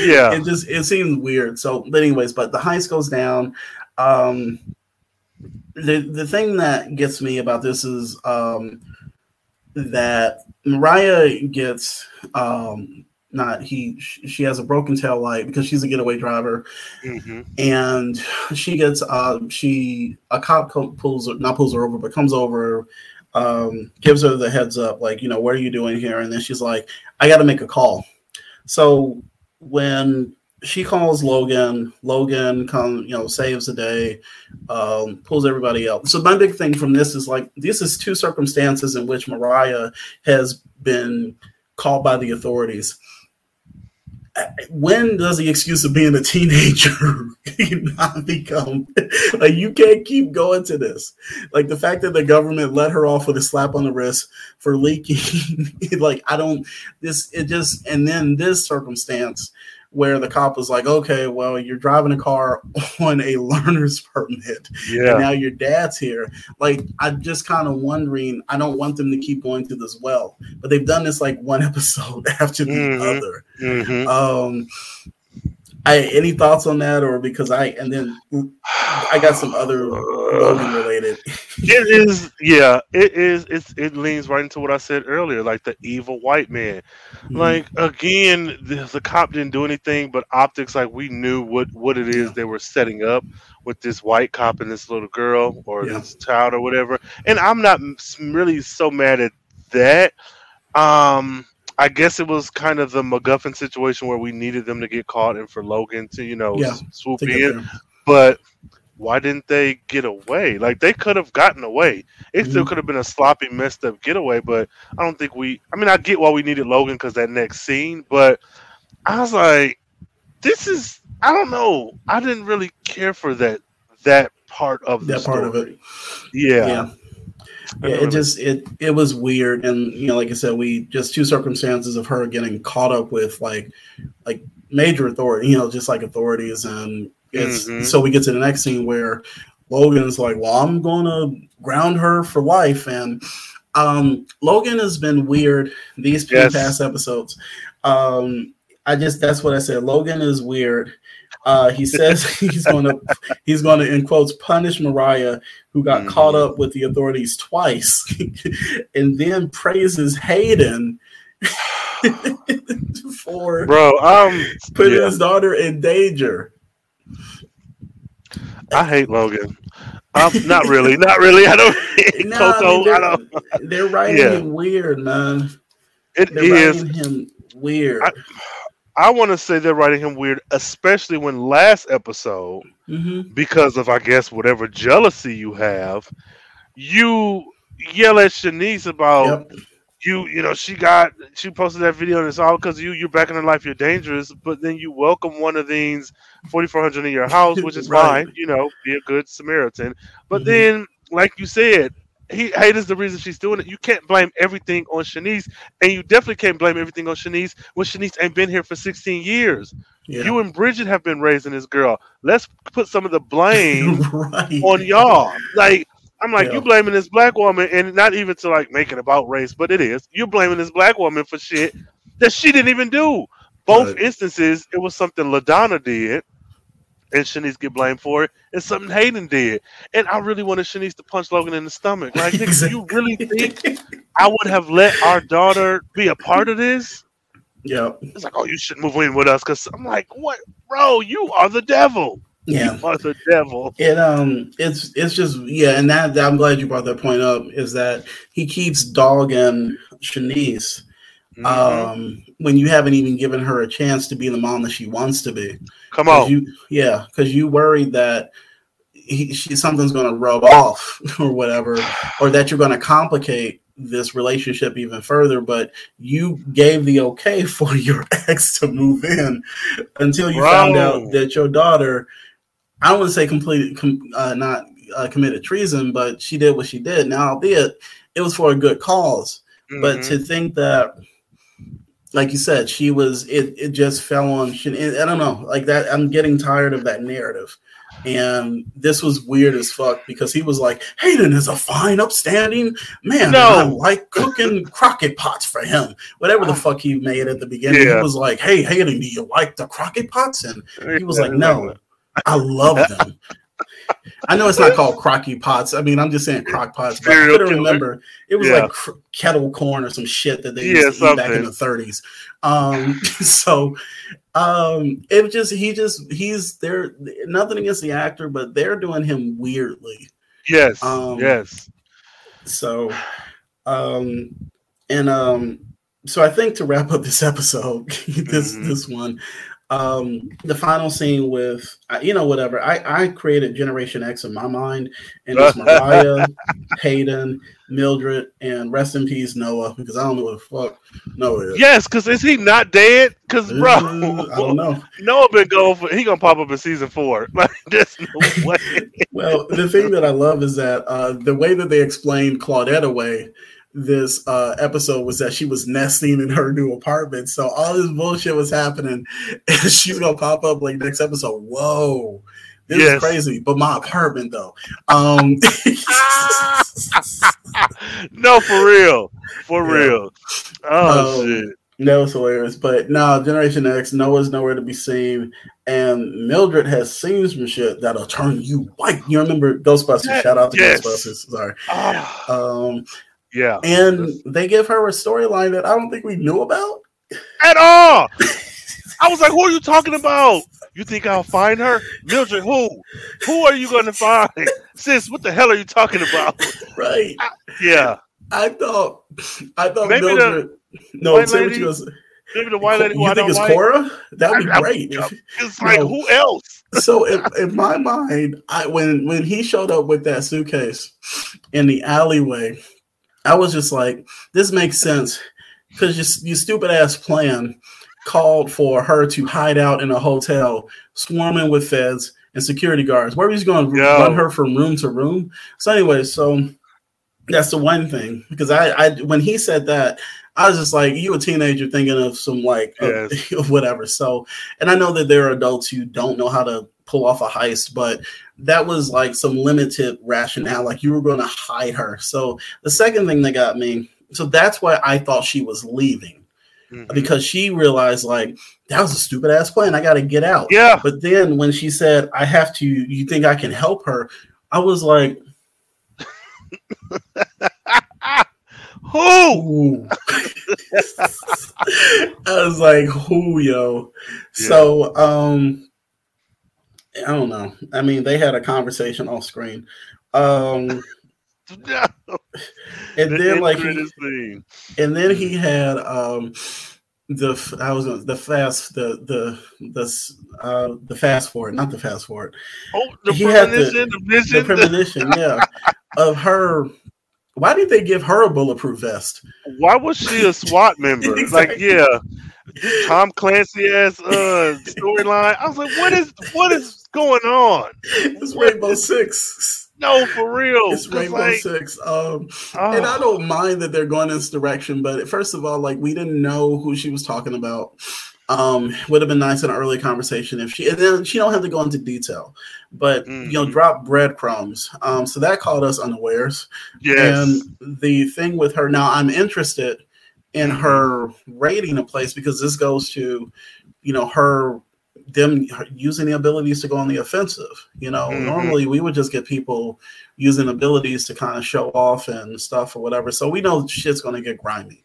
yeah, it just it seems weird. So, but anyways, but the heist goes down. Um, the the thing that gets me about this is um, that Mariah gets um, not he she has a broken tail light because she's a getaway driver. Hmm and she gets uh she a cop pulls her not pulls her over but comes over um gives her the heads up like you know what are you doing here? And then she's like i got to make a call. So when she calls logan. Logan come you know saves the day um pulls everybody out so my big thing from this is like this is two circumstances in which mariah has been called by the authorities. When does the excuse of being a teenager [laughs] not become? Like you can't keep going to this. Like the fact that the government let her off with a slap on the wrist for leaking [laughs] like i don't this it just and then this circumstance where the cop was like okay well you're driving a car [laughs] on a learner's permit yeah, and now your dad's here. Like, I'm just kind of wondering. I don't want them to keep going through this well, but they've done this like one [laughs] episode after the Mhm. other. hmm Um, I any thoughts on that, or because I and then I got some other Logan related. it is yeah it is it's it leans right into what i said earlier like the evil white man Mm-hmm. like again the, the cop didn't do anything but optics like we knew what what it is Yeah. they were setting up with this white cop and this little girl or Yeah. this child or whatever and i'm not really so mad at that um I guess it was kind of the MacGuffin situation where we needed them to get caught and for Logan to, you know, Yeah, swoop in but why didn't they get away? Like they could have gotten away. It still Mhm. could have been a sloppy, messed up getaway, but I don't think we. I mean, I get why we needed Logan because that next scene, but I was like, this is. I don't know. I didn't really care for that that part of the that part of story. it. Yeah, Yeah. Yeah, it really- just it it was weird, and you know, like I said, we just two circumstances of her getting caught up with like like major authority, you know, just like authorities, and it's Mhm. so we get to the next scene where Logan's like, "Well, I'm gonna ground her for life," and um, Logan has been weird these Yes. past episodes. Um, I just that's what I said. Logan is weird. Uh, he says [laughs] he's going to he's going to in quotes punish Mariah, who got Mhm. caught up with the authorities twice, [laughs] and then praises Hayden [laughs] for bro. Um, putting yeah, his daughter in danger. I hate Logan. Um, not really, not really. I don't. Nah, Coco, they're, I don't. they're writing Yeah. him weird, man. It They're is. writing him weird. I- I want to say they're writing him weird, especially when last episode, Mm-hmm. because of I guess whatever jealousy you have, you yell at Shanice about Yep. you. You know, she got she posted that video, and it's all because you. You're back in her life. You're dangerous, but then you welcome one of these 4400 in your house, [laughs] which is Right. fine. You know, be a good Samaritan. But Mhm. then, like you said. He hate is the reason she's doing it. You can't blame everything on Shanice, and you definitely can't blame everything on Shanice when Shanice ain't been here for 16 years. Yeah. You and Bridget have been raising this girl. Let's put some of the blame [laughs] right. on y'all. Like, I'm like, Yeah. you blaming this black woman, and not even to like make it about race, but it is. You're blaming this black woman for shit that she didn't even do. Both Right. instances, it was something Ladonna did, and Shanice get blamed for it, and something Hayden did. And I really wanted Shanice to punch Logan in the stomach. Like, nigga, you really think [laughs] I would have let our daughter be a part of this? Yeah. It's like, oh, you should move in with us, because I'm like, what, bro? You are the devil. Yeah. You are the devil. It um it's it's just yeah, and that I'm glad you brought that point up, is that he keeps dogging Shanice Mhm. um when you haven't even given her a chance to be the mom that she wants to be. Come on. You, yeah, because you worried that he, she, something's going to rub off [laughs] or whatever, or that you're going to complicate this relationship even further. But you gave the okay [laughs] for your ex to move in until you found out that your daughter, I don't want to say completed, com, uh, not uh, committed treason, but she did what she did. Now, albeit it was for a good cause but Mhm. to think that like you said she was it it just fell on Shan- i don't know like that i'm getting tired of that narrative. And this was weird as fuck because he was like hayden is a fine upstanding man No. i like cooking [laughs] crockett pots for him. Whatever the fuck he made at the beginning Yeah. he was like hey hayden do you like the crockett pots? And he was like no i love them I know it's not called crocky pots. I mean, I'm just saying crock pots, but I couldn't remember. It was Yeah. like cr- kettle corn or some shit that they Yeah, used to eat back in the 30s. Um, [laughs] so um, it just he just he's there. Nothing against the actor, but they're doing him weirdly. Yes. Um, yes. So, um, and um, so I think to wrap up this episode, [laughs] this Mhm. this one, um, the final scene with you know whatever I I created Generation X in my mind, and it's [laughs] Mariah, Hayden, Mildred, and rest in peace Noah because I don't know what the fuck Noah is. Yes, because is he not dead? Because bro, I don't know. [laughs] Noah been going for he gonna pop up in season four. [laughs] Like there's no way. Well, the thing that I love is that uh, the way that they explained Claudette away this uh, episode was that she was nesting in her new apartment. So all this bullshit was happening, [laughs] and she's gonna pop up like next episode. Whoa, this Yes. is crazy. But my apartment though. Um, [laughs] no, for real, for Yeah. real. Oh Um, shit. that was hilarious. But no, Generation X, Noah's nowhere to be seen. And Mildred has seen some shit that'll turn you white. You remember Ghostbusters? Shout out to yes. Ghostbusters. Sorry. Ah, Um, yeah. and they give her a storyline that I don't think we knew about. At all. I was like, who are you talking about? You think I'll find her? Mildred, who? Who are you gonna find? Sis, what the hell are you talking about? Right. Yeah. I thought I thought Maybe the Mildred No, white say what you was Maybe the white lady I You think it's like. Cora? That would be I- I- great. yeah. It's [laughs] like No. who else? so in, in my mind, I when when he showed up with that suitcase in the alleyway, I was just like, this makes sense because your, your stupid ass plan called for her to hide out in a hotel, swarming with feds and security guards. Where he's going to Yo. run her from room to room. So anyway, so that's the one thing because I, I when he said that. I was just like, you a teenager thinking of some like of- [laughs] of whatever. So, and I know that there are adults who don't know how to pull off a heist, but that was like some limited rationale. Like you were going to hide her. So the second thing that got me, so that's why I thought she was leaving Mhm. because she realized like that was a stupid ass plan. I got to get out. Yeah. But then when she said, I have to, you think I can help her? I was like, [laughs] Who? [laughs] I was like, who, yo? So, um, I don't know. I mean, they had a conversation off screen. Um, [laughs] No. and The then like he, and then he had um the I was the fast the the the uh the fast forward, not the fast forward. Oh, the he premonition, had the, the vision, the premonition, [laughs] yeah, of her. Why did they give her a bulletproof vest? Why was she a SWAT member? [laughs] exactly. Like, yeah, Tom Clancy as uh storyline. I was like, what is what is going on? It's Rainbow Six. No, for real. It's Rainbow like, Six. Um, oh. And I don't mind that they're going in this direction, but first of all, like we didn't know who she was talking about. Um, would have been nice in an early conversation if she and then she don't have to go into detail, but mm-hmm. you know, mm-hmm. drop breadcrumbs. Um, so that caught us unawares. Yes. And the thing with her now, I'm interested in her rating a place because this goes to, you know, her them using the abilities to go on the offensive. You know, mm-hmm. normally we would just get people using abilities to kind of show off and stuff or whatever. So we know shit's going to get grimy.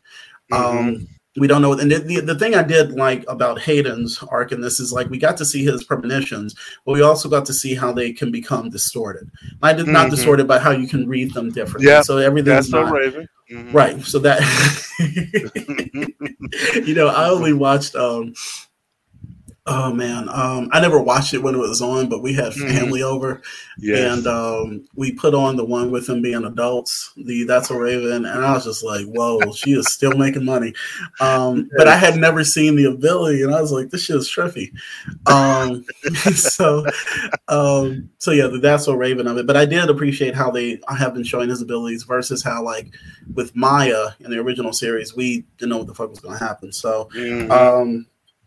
Mm-hmm. Um, we don't know. And the, the, the, thing I did like about Hayden's arc in this is like we got to see his premonitions, but we also got to see how they can become distorted. Not, mm-hmm. not distorted, but how you can read them differently. Yeah, so everything's that's not, Raven. Mm-hmm. Right. So that [laughs] [laughs] you know, I only watched um Oh man, um, I never watched it when it was on, but we had mm-hmm. family mm-hmm. over, yes. and um, we put on the one with them being adults. The That's So Raven, and I was just like, "Whoa, she is still making money." Um, yes. But I had never seen the ability, and I was like, "This shit is trippy." Um, [laughs] so, um, so yeah, the That's So Raven of it. But I did appreciate how they have been showing his abilities versus how, like, with Maya in the original series, we didn't know what the fuck was going to happen. So, mm-hmm. Um,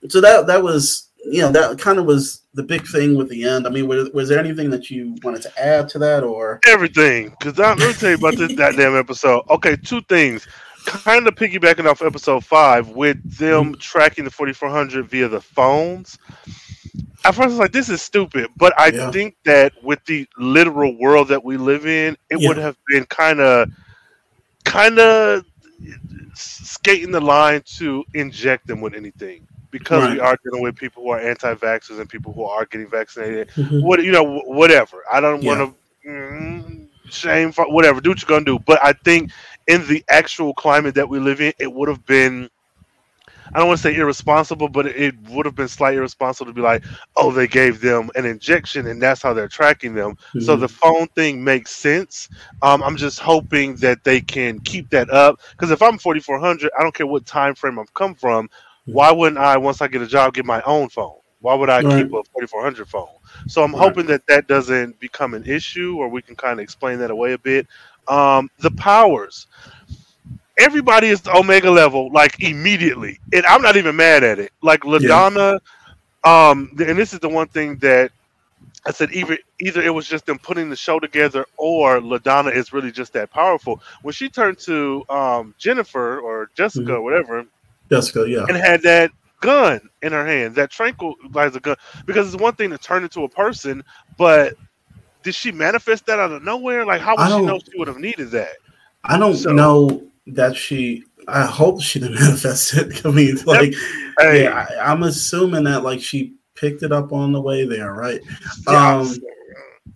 so that that was you know that kind of was the big thing with the end. I mean, was, was there anything that you wanted to add to that, or everything? Because let me tell you about this that damn episode. Okay, two things. Kind of piggybacking off episode five with them mm-hmm. tracking the 4400 via the phones. At first, I was like, "This is stupid," but I yeah. think that with the literal world that we live in, it yeah. would have been kind of, kind of skating the line to inject them with anything because right. we are dealing with people who are anti-vaxxers and people who are getting vaccinated. Mm-hmm. What you know, whatever. I don't yeah. want to mm, shame for whatever. Do what you're gonna do. But I think in the actual climate that we live in, it would have been. I don't want to say irresponsible, but it would have been slightly irresponsible to be like, oh, they gave them an injection and that's how they're tracking them. Mm-hmm. So the phone thing makes sense. Um, I'm just hoping that they can keep that up because if I'm 4400, I don't care what time frame I've come from why wouldn't I, once I get a job, get my own phone? Why would I right. keep a 4400 phone? So I'm right. hoping that that doesn't become an issue, or we can kind of explain that away a bit. Um, the powers. Everybody is the Omega level, like immediately, and I'm not even mad at it. Like Ladonna, yeah. um, and this is the one thing that I said either either it was just them putting the show together or LaDonna is really just that powerful. When she turned to um, Jennifer or Jessica, mm-hmm. whatever, Jessica, yeah. And had that gun in her hand, that tranquilizer gun. Because it's one thing to turn into a person, but did she manifest that out of nowhere? Like, how would she know she would have needed that? I don't so, know that she. I hope she didn't [laughs] manifest it. I mean, like, hey. yeah, I, am assuming that like she picked it up on the way there, right? Yeah, um,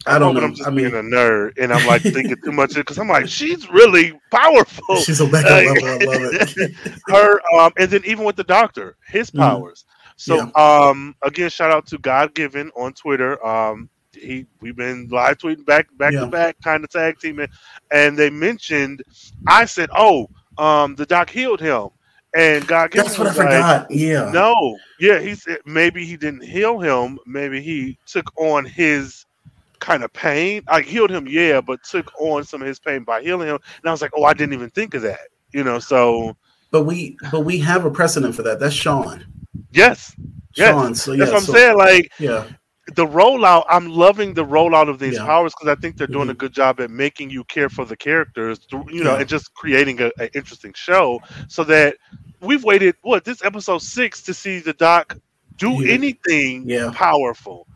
I don't know. I'm just I mean, being a nerd, and I'm like thinking too much because I'm like, she's really powerful. She's a mega level. I love it. [laughs] Her, um, and then even with the doctor, his mm-hmm. powers. Mm. So, yeah. um, again, shout out to God Given on Twitter. Um, he we've been live tweeting back back yeah. to back, kind of tag teaming, and they mentioned. I said, "Oh, um, the doc healed him." And God, that's what I forgot. Yeah, no, yeah, he said maybe he didn't heal him. Maybe he took on his kind of pain. I healed him, yeah, but took on some of his pain by healing him. And I was like, oh, I didn't even think of that. You know, so but we but we have a precedent for that. That's Sean. Yes. Sean. Yes. So yeah, that's what I'm so, saying. Like yeah. The rollout, I'm loving the rollout of these yeah. powers because I think they're doing mm-hmm. a good job at making you care for the characters, you know, yeah. and just creating an interesting show. So that we've waited what this episode six to see the doc do anything yeah. powerful.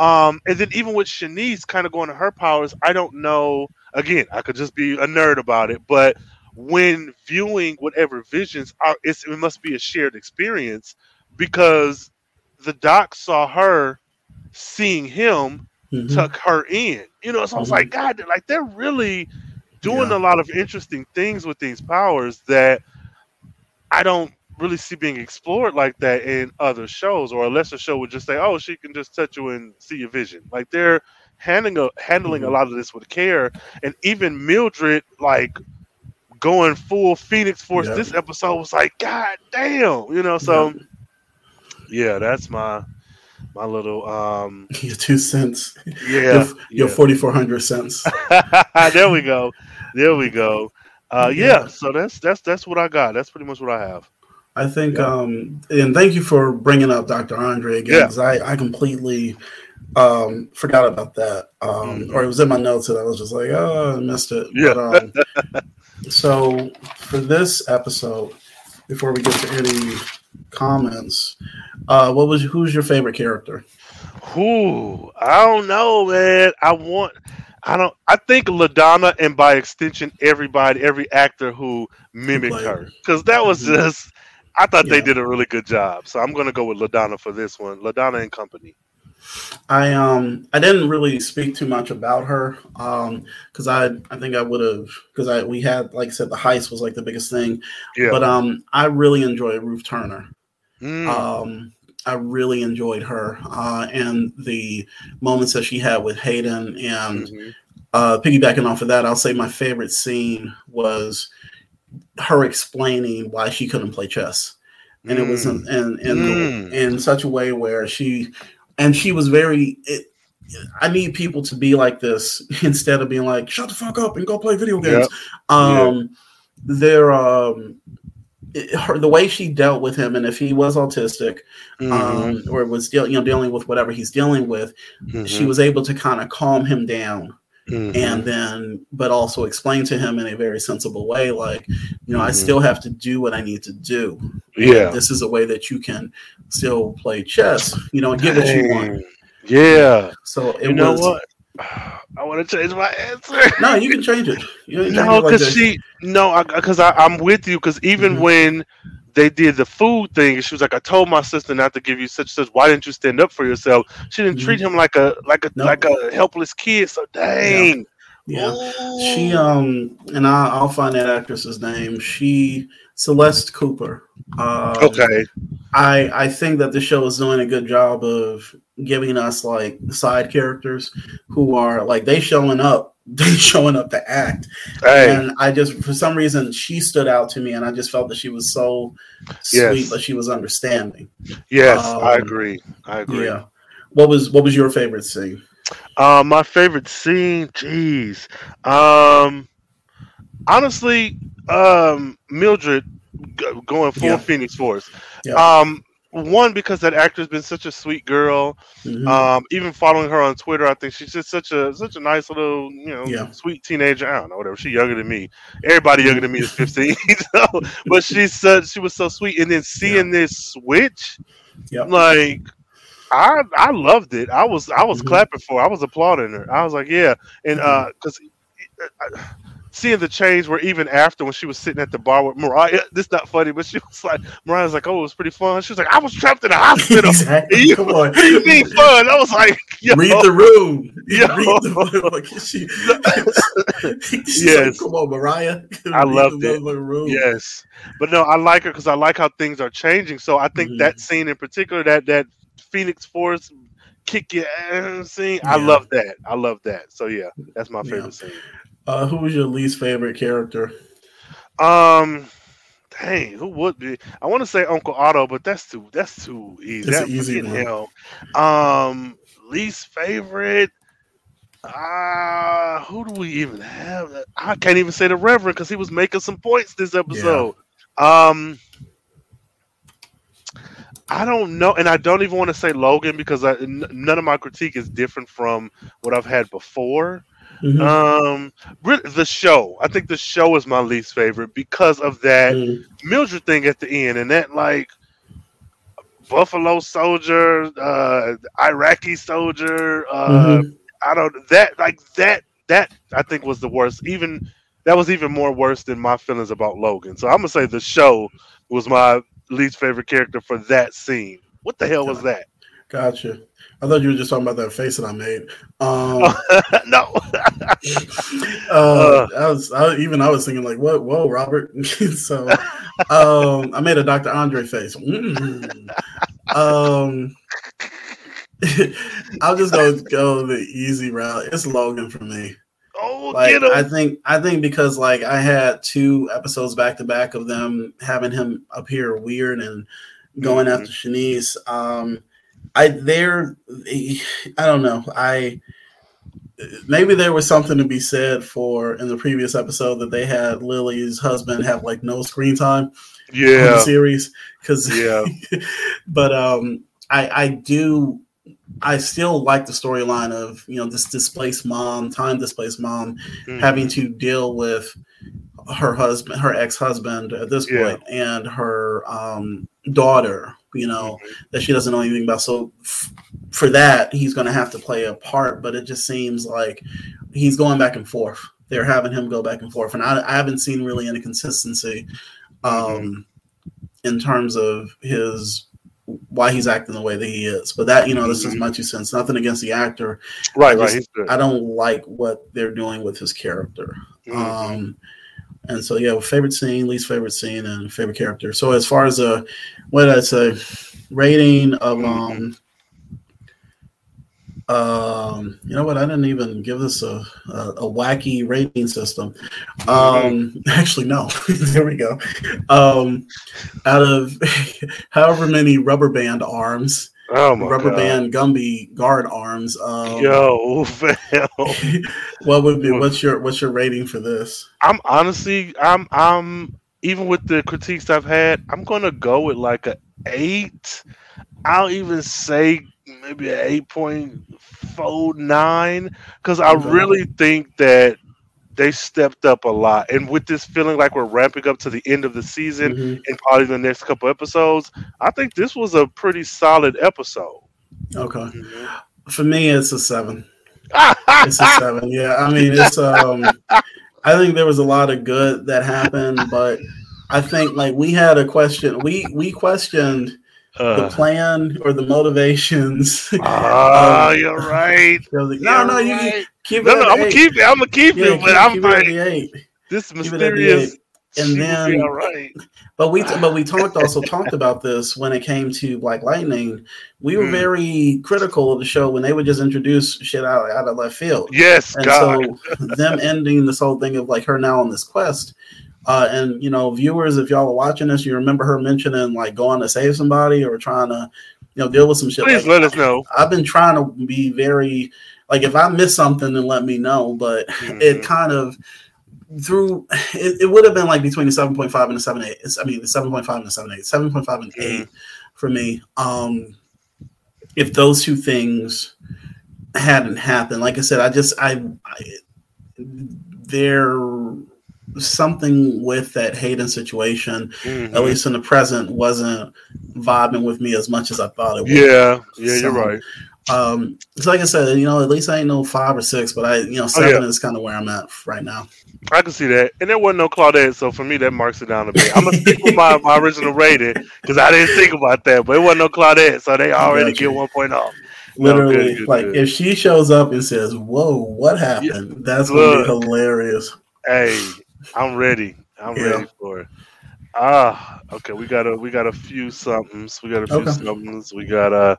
Um, and then even with Shanice kind of going to her powers, I don't know. Again, I could just be a nerd about it, but when viewing whatever visions are, it must be a shared experience because the doc saw her seeing him mm-hmm. tuck her in. You know, so I was mm-hmm. like, God, like they're really doing yeah. a lot of interesting things with these powers that I don't really see being explored like that in other shows, or a lesser show would just say, "Oh, she can just touch you and see your vision." Like they're handling a, handling a lot of this with care, and even Mildred like going full Phoenix Force. This episode was like, God damn, you know. So yeah, that's my my little um [laughs] Your two cents. yeah Your, your yeah. 4,400 cents. [laughs] there we go, there we go. Uh, yeah, Yeah. so that's that's that's what I got. That's pretty much what I have. I think, Yeah. um, and thank you for bringing up Dr. Andre again, Yeah. because I, I completely um, forgot about that. Um, Mhm. Or it was in my notes and I was just like, oh, I missed it. Yeah. But, um, [laughs] so for this episode, before we get to any comments, uh, what was who's your favorite character? Who I don't know, man. I want. I don't. I think Ladonna, and by extension, everybody, every actor who mimicked her, because that was Mhm. just. I thought they did a really good job, so I'm gonna go with Ladonna for this one. Ladonna and Company. I um I didn't really speak too much about her um because I I think I would have because I we had like I said the heist was like the biggest thing Yeah. but um I really enjoyed Ruth Turner Mm, um I really enjoyed her uh and the moments that she had with Hayden and mhm. uh piggybacking off of that I'll say my favorite scene was her explaining why she couldn't play chess and it was in in, in, Mm. in such a way where she and she was very it, i need people to be like this [laughs] instead of being like shut the fuck up and go play video games um they're um it- her, the way she dealt with him and if he was autistic Mhm. um or was deal, you know dealing with whatever he's dealing with she Mhm. was able to kind of calm him down Mhm. and then but also explain to him in a very sensible way like you know i Mhm. still have to do what i need to do yeah, this is a way that you can still play chess, you know, and get what you want. Yeah, So it you know was what? [sighs] I want to change my answer. no, you can change it. You [laughs] can change No, it like because she no, because I, I'm with you. Because even Mhm. when they did the food thing, she was like, "I told my sister not to give you such such. Why didn't you stand up for yourself?" She didn't Mhm. treat him like a like a No. like a helpless kid. So dang. yeah, Ooh. she um, and I, I'll find that actress's name. She Celeste Cooper. Um, okay. I I think that the show is doing a good job of giving us like side characters who are like they showing up, [laughs] they showing up to act. Hey. And I just, for some reason, she stood out to me, and I just felt that she was so Yes. sweet, but she was understanding. Yes, I um, agree. I agree. Yeah. What was what was your favorite scene? Uh, my favorite scene, jeez. Um, honestly, um, Mildred g- going full Yeah. Phoenix Force. Yeah. Um, one because that actor's been such a sweet girl. Mhm. Um, even following her on Twitter, I think she's just such a such a nice little, you know, Yeah. sweet teenager. I don't know, whatever. She younger than me. Everybody younger than me is fifteen. [laughs] so, but she's such, she was so sweet. And then seeing this switch, like I I loved it. I was I was Mhm. clapping for. Her. I was applauding her. I was like, yeah, and uh, because seeing the change where even after when she was sitting at the bar with Mariah, [laughs] this not funny, but she was like, Mariah's like, oh, it was pretty fun. She was like, I was trapped in a hospital. [laughs] exactly. [laughs] You- Come on. you mean fun? I was like, yo, Read the room. Yo. Read the room. Like, she, Yes. like, Come on, Mariah. I loved it. room. Yes, but no, I like her because I like how things are changing. So I think Mhm. that scene in particular, that that Phoenix Force kick your ass scene, I love that. I love that. So yeah, that's my Yeah. favorite scene. Uh, who was your least favorite character? Um, dang, who would be? I want to say Uncle Otto, but that's too that's too easy. An easy one. Um, least favorite. Ah, who do we even have? I can't even say the Reverend because he was making some points this episode. Um, I don't know, and I don't even want to say Logan because I, n- none of my critique is different from what I've had before. Mhm. Um, the show. I think the show is my least favorite because of that Mm, Mildred thing at the end, and that like Buffalo soldier, uh, Iraqi soldier. Uh, mhm. I don't that like that. That I think was the worst. Even that was even more worse than my feelings about Logan. So I'm gonna say the show was my least favorite character for that scene. What the hell was that? Gotcha. I thought you were just talking about that face that I made. Um, [laughs] no. [laughs] uh, I was I, even I was thinking like, what? Whoa, Robert. [laughs] so, um, I made a Dr. Andre face. Mm. Um, I'll just go go the easy route. It's Logan for me. Oh, Like get him. I think I think because like I had two episodes back to back of them having him appear weird and going Mhm. after Shanice. Um, I there, I don't know. I maybe there was something to be said for in the previous episode that they had Lily's husband have like no screen time yeah, series because yeah. [laughs] but um i i do i still like the storyline of you know this displaced mom time displaced mom Mhm. having to deal with her husband her ex-husband at this Yeah. point and her um daughter you know Mhm. that she doesn't know anything about so f- for that he's going to have to play a part but it just seems like he's going back and forth they're having him go back and forth and i, I haven't seen really any consistency um in terms of his why he's acting the way that he is but that you know this is my two cents nothing against the actor Right, I right. just- good. i don't like what they're doing with his character Mhm. um, and so yeah, favorite scene, least favorite scene, and favorite character. So as far as a what did I say? Rating of um um you know what I didn't even give this a a, a wacky rating system. Um [laughs] actually no. [laughs] there we go. Um out of [laughs] however many rubber band arms, oh my rubber god. band Gumby guard arms, um Yo, [laughs] what would be what's your what's your rating for this? I'm honestly, I'm, I'm even with the critiques I've had, I'm gonna go with like a eight. I'll even say maybe an eight point four nine because I really think that they stepped up a lot. And with this feeling like we're ramping up to the end of the season Mhm. and probably the next couple episodes, I think this was a pretty solid episode. Okay. For me, it's a seven. [laughs] It's a seven. Yeah, I mean, it's um, I think there was a lot of good that happened, but I think like we had a question. We we questioned the Uh, plan or the motivations. ah, [laughs] Um, you're right. No, You're no, you right. Keep. No, no, I'm gonna keep it. I'm gonna keep Yeah, it, keep, but I'm keep it at like eight. this Keep it at the mysterious. eight. And she would be then- right. [laughs] But we but we talked [laughs] also talked about this when it came to Black Lightning. We were Mm. very critical of the show when they would just introduce shit out out of left field. Yes, and God. so them ending this whole thing of like her now on this quest uh and you know viewers if y'all are watching this you remember her mentioning like going to save somebody or trying to you know deal with some shit Please like let us know. i've been trying to be very like if i miss something then let me know. But it Mhm. kind of through it, it would have been like between the 7.5 and the 7.8 it's, i mean the 7.5 and the 7.8 7.5 and 8 for me um if those two things hadn't happened. Like i said i just i, I there something with that hayden situation Mhm. at least in the present wasn't vibing with me as much as i thought it would. Yeah, yeah, So, you're right. Um like i said you know at least i ain't no five or six but i you know Oh, seven yeah. is kind of where i'm at right now I can see that. And there wasn't no Claudette, so for me that marks it down a bit. I'm gonna stick with my, my original rating because I didn't think about that, but it wasn't no Claudette, so they already get one point off. No, good, literally good, like good. if she shows up and says whoa what happened that's gonna be hilarious Hey, I'm ready. I'm Yeah. ready for it. Ah, okay. We got a we got a few somethings. We got a few Okay. somethings. We got uh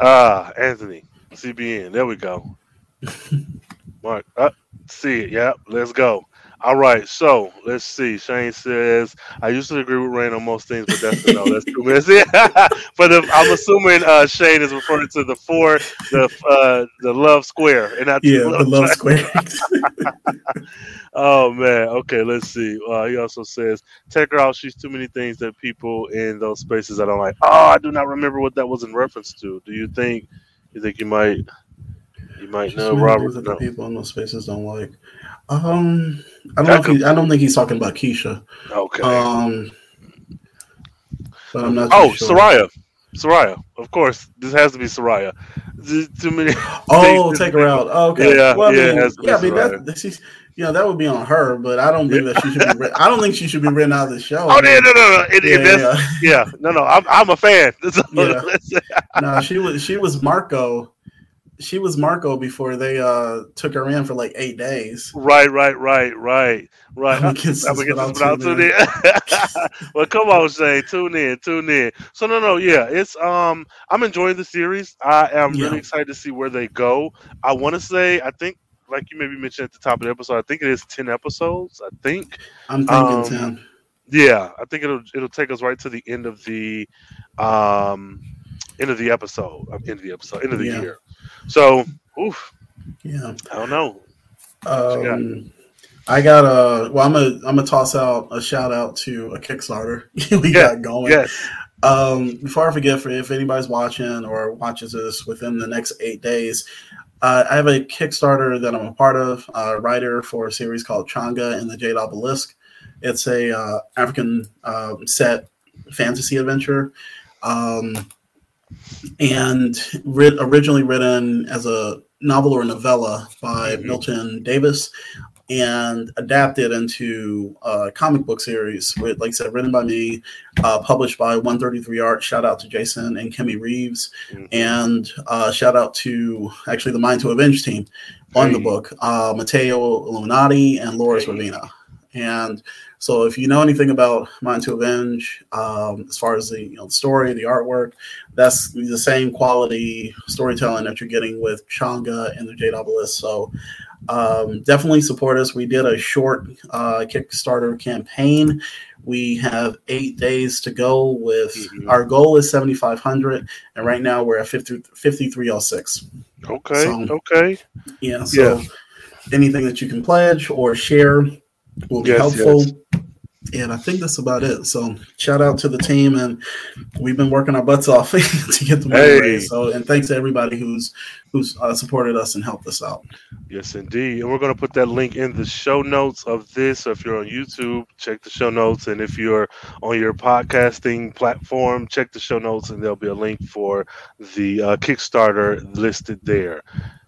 ah Anthony CBN. There we go. [laughs] Mark, uh, see it. Yep. Let's go. All right. So let's see. Shane says I used to agree with Rain on most things, but that's no. That's too many. [laughs] but if, I'm assuming uh, Shane is referring to the four, the uh, the love square, and not yeah the love square [laughs] Oh man. Okay, let's see. Uh, he also says, "Take her out. She's too many things that people in those spaces I don't like." Oh, I do not remember what that was in reference to. Do you think? You think you might? You might know, Robert. things that the No. people in those spaces don't like. Um, I don't know. If he, I don't think he's talking about Keisha. Okay. Um, but I'm not. oh, sure. Soraya. Soraya. Of course, this has to be Soraya. There's too many. [laughs] Oh, take her out. Oh, okay. Yeah, well, I yeah, mean, has to be yeah. I mean, Soraya. that, she's, you know, that would be on her. But I don't think that she should be. Written, I don't think she should be written out of the show. Oh, no, no, no, no. It, yeah, it, yeah. yeah. No, no. I'm, I'm a fan. [laughs] Yeah. no, she was. She was Marco. She was Marco before they uh took her in for like eight days. Right, right, right, right, right. [laughs] I'm against this, I'm tune in. [laughs] well, come on, Shay, tune in, tune in. So no, no, yeah, it's um, I'm enjoying the series. I am yeah. really excited to see where they go. I want to say, I think, like you maybe mentioned at the top of the episode, I think it is ten episodes. I think. I'm thinking um, ten. Yeah, I think it'll it'll take us right to the end of the um end of the episode. End of the episode. End of the yeah. year. So, oof. Yeah. I don't know. Um, I got a. Well, I'm gonna I'm gonna toss out a shout out to a Kickstarter [laughs] we yeah. got going. Yes. Um, before I forget, for if anybody's watching or watches this within the next eight days, uh, I have a Kickstarter that I'm a part of, a writer for a series called Changa and the Jade Obelisk. It's a uh, African uh, set fantasy adventure. Um, and writ- originally written as a novel or novella by mm-hmm. Milton Davis and adapted into a comic book series with, like I said, written by me, uh, published by 133 Art. Shout out to Jason and Kimmy Reeves, mm-hmm. and uh, shout out to actually the Mine to Avenge team on hey. the book, uh, Matteo Illuminati and Loris hey. Ravina. And so if you know anything about Mine to Avenge, um, as far as the you know the story, the artwork, that's the same quality storytelling that you're getting with Changa and the Jade Obelisk. So um, definitely support us. We did a short uh, Kickstarter campaign. We have eight days to go. With mm-hmm. our goal is 7,500, and right now we're at 50, 5306. Okay. So, okay. Yeah. So yeah. anything that you can pledge or share will be yes, helpful. Yes. And I think that's about it. So shout out to the team, and we've been working our butts off [laughs] to get the money hey. raised. So and thanks to everybody who's who's uh, supported us and helped us out. Yes, indeed. And we're going to put that link in the show notes of this. So if you're on YouTube, check the show notes, and if you're on your podcasting platform, check the show notes, and there'll be a link for the uh, Kickstarter listed there.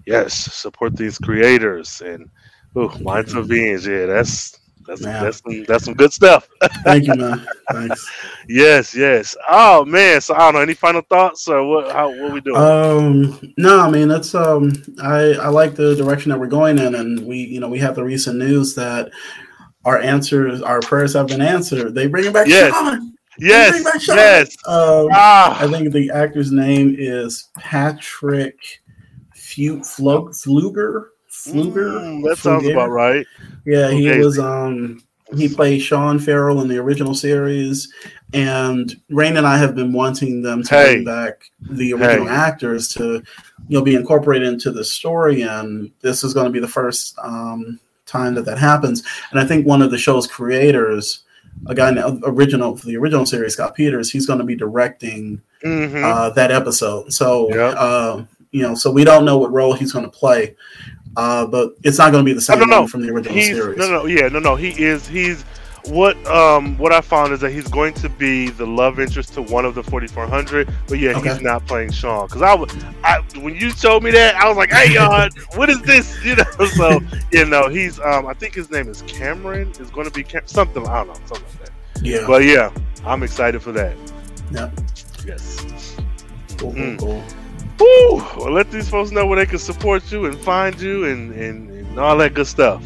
Yes, support these creators and. Oh, Minds of Beings, yeah, that's that's that's some, that's some good stuff. [laughs] Thank you, man. Thanks. yes, yes. Oh man, so I don't know. Any final thoughts or what? How what we doing? Um, no, I mean that's um, I I like the direction that we're going in, and we you know we have the recent news that our answers, our prayers have been answered. They bring it back. Yes. Sean. Yes. Yes. Um, ah. I think the actor's name is Patrick Flueger. Flueger. Mm, that sounds about right. Yeah, he was um he played Shawn Farrell in the original series, and Rain and I have been wanting them to hey. bring back the original hey. actors to you know be incorporated into the story, and this is going to be the first um, time that that happens. And I think one of the show's creators, a guy original for the original series, Scott Peters, he's going to be directing mm-hmm. uh, that episode. So. Yep. Uh, you know, so we don't know what role he's going to play. Uh, but it's not going to be the same no, no, no. from the original he's, series. No, no, yeah, no, no. He is. He's what um what I found is that he's going to be the love interest to one of the 4400. But yeah, okay. he's not playing Sean because I, I when you told me that I was like, hey y'all, what is this? [laughs] You know, so [laughs] you know he's um I think his name is Cameron. Is going to be Cam- something I don't know something like that. Yeah. But yeah, I'm excited for that. Yeah. Yes. Cool, mm. cool. Woo! Well, let these folks know where they can support you and find you and, and, and all that good stuff.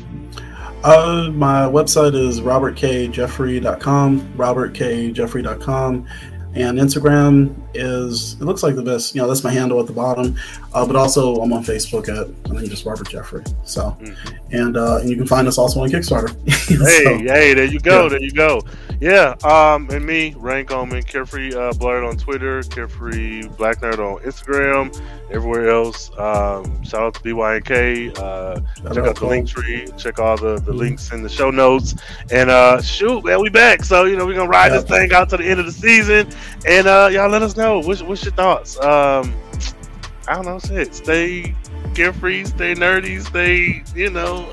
Uh, my website is robertkjeffrey.com, robertkjeffrey.com and Instagram is it looks like the best. You know, that's my handle at the bottom. Uh, but also, I'm on Facebook at I think just Robert Jeffrey. So, mm-hmm. and uh, and you can find us also on Kickstarter. [laughs] hey, so, hey, there you go, yeah. there you go. Yeah, um, and me, Rain Coleman, Carefree uh, Blurred on Twitter, Carefree Black Nerd on Instagram, everywhere else. Um, shout out to BYNK. Uh, check out, out the link tree. Check all the, the mm-hmm. links in the show notes. And uh, shoot, man, we back. So you know we're gonna ride yeah. this thing out to the end of the season. And uh, y'all let us know what's, what's your thoughts. Um, I don't know. Shit. Stay carefree. Stay nerdy. Stay. You know.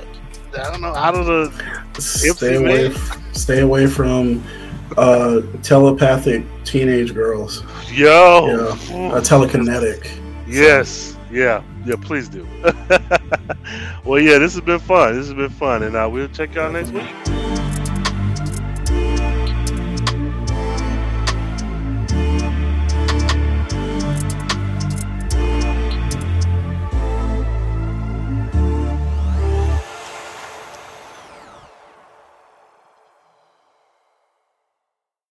I don't know. Out of the stay away. F- stay away from uh, telepathic teenage girls. Yo. Yeah. Uh, telekinetic. Yes. Yeah. Yeah. Please do. [laughs] well, yeah. This has been fun. This has been fun, and uh, we'll check y'all next week.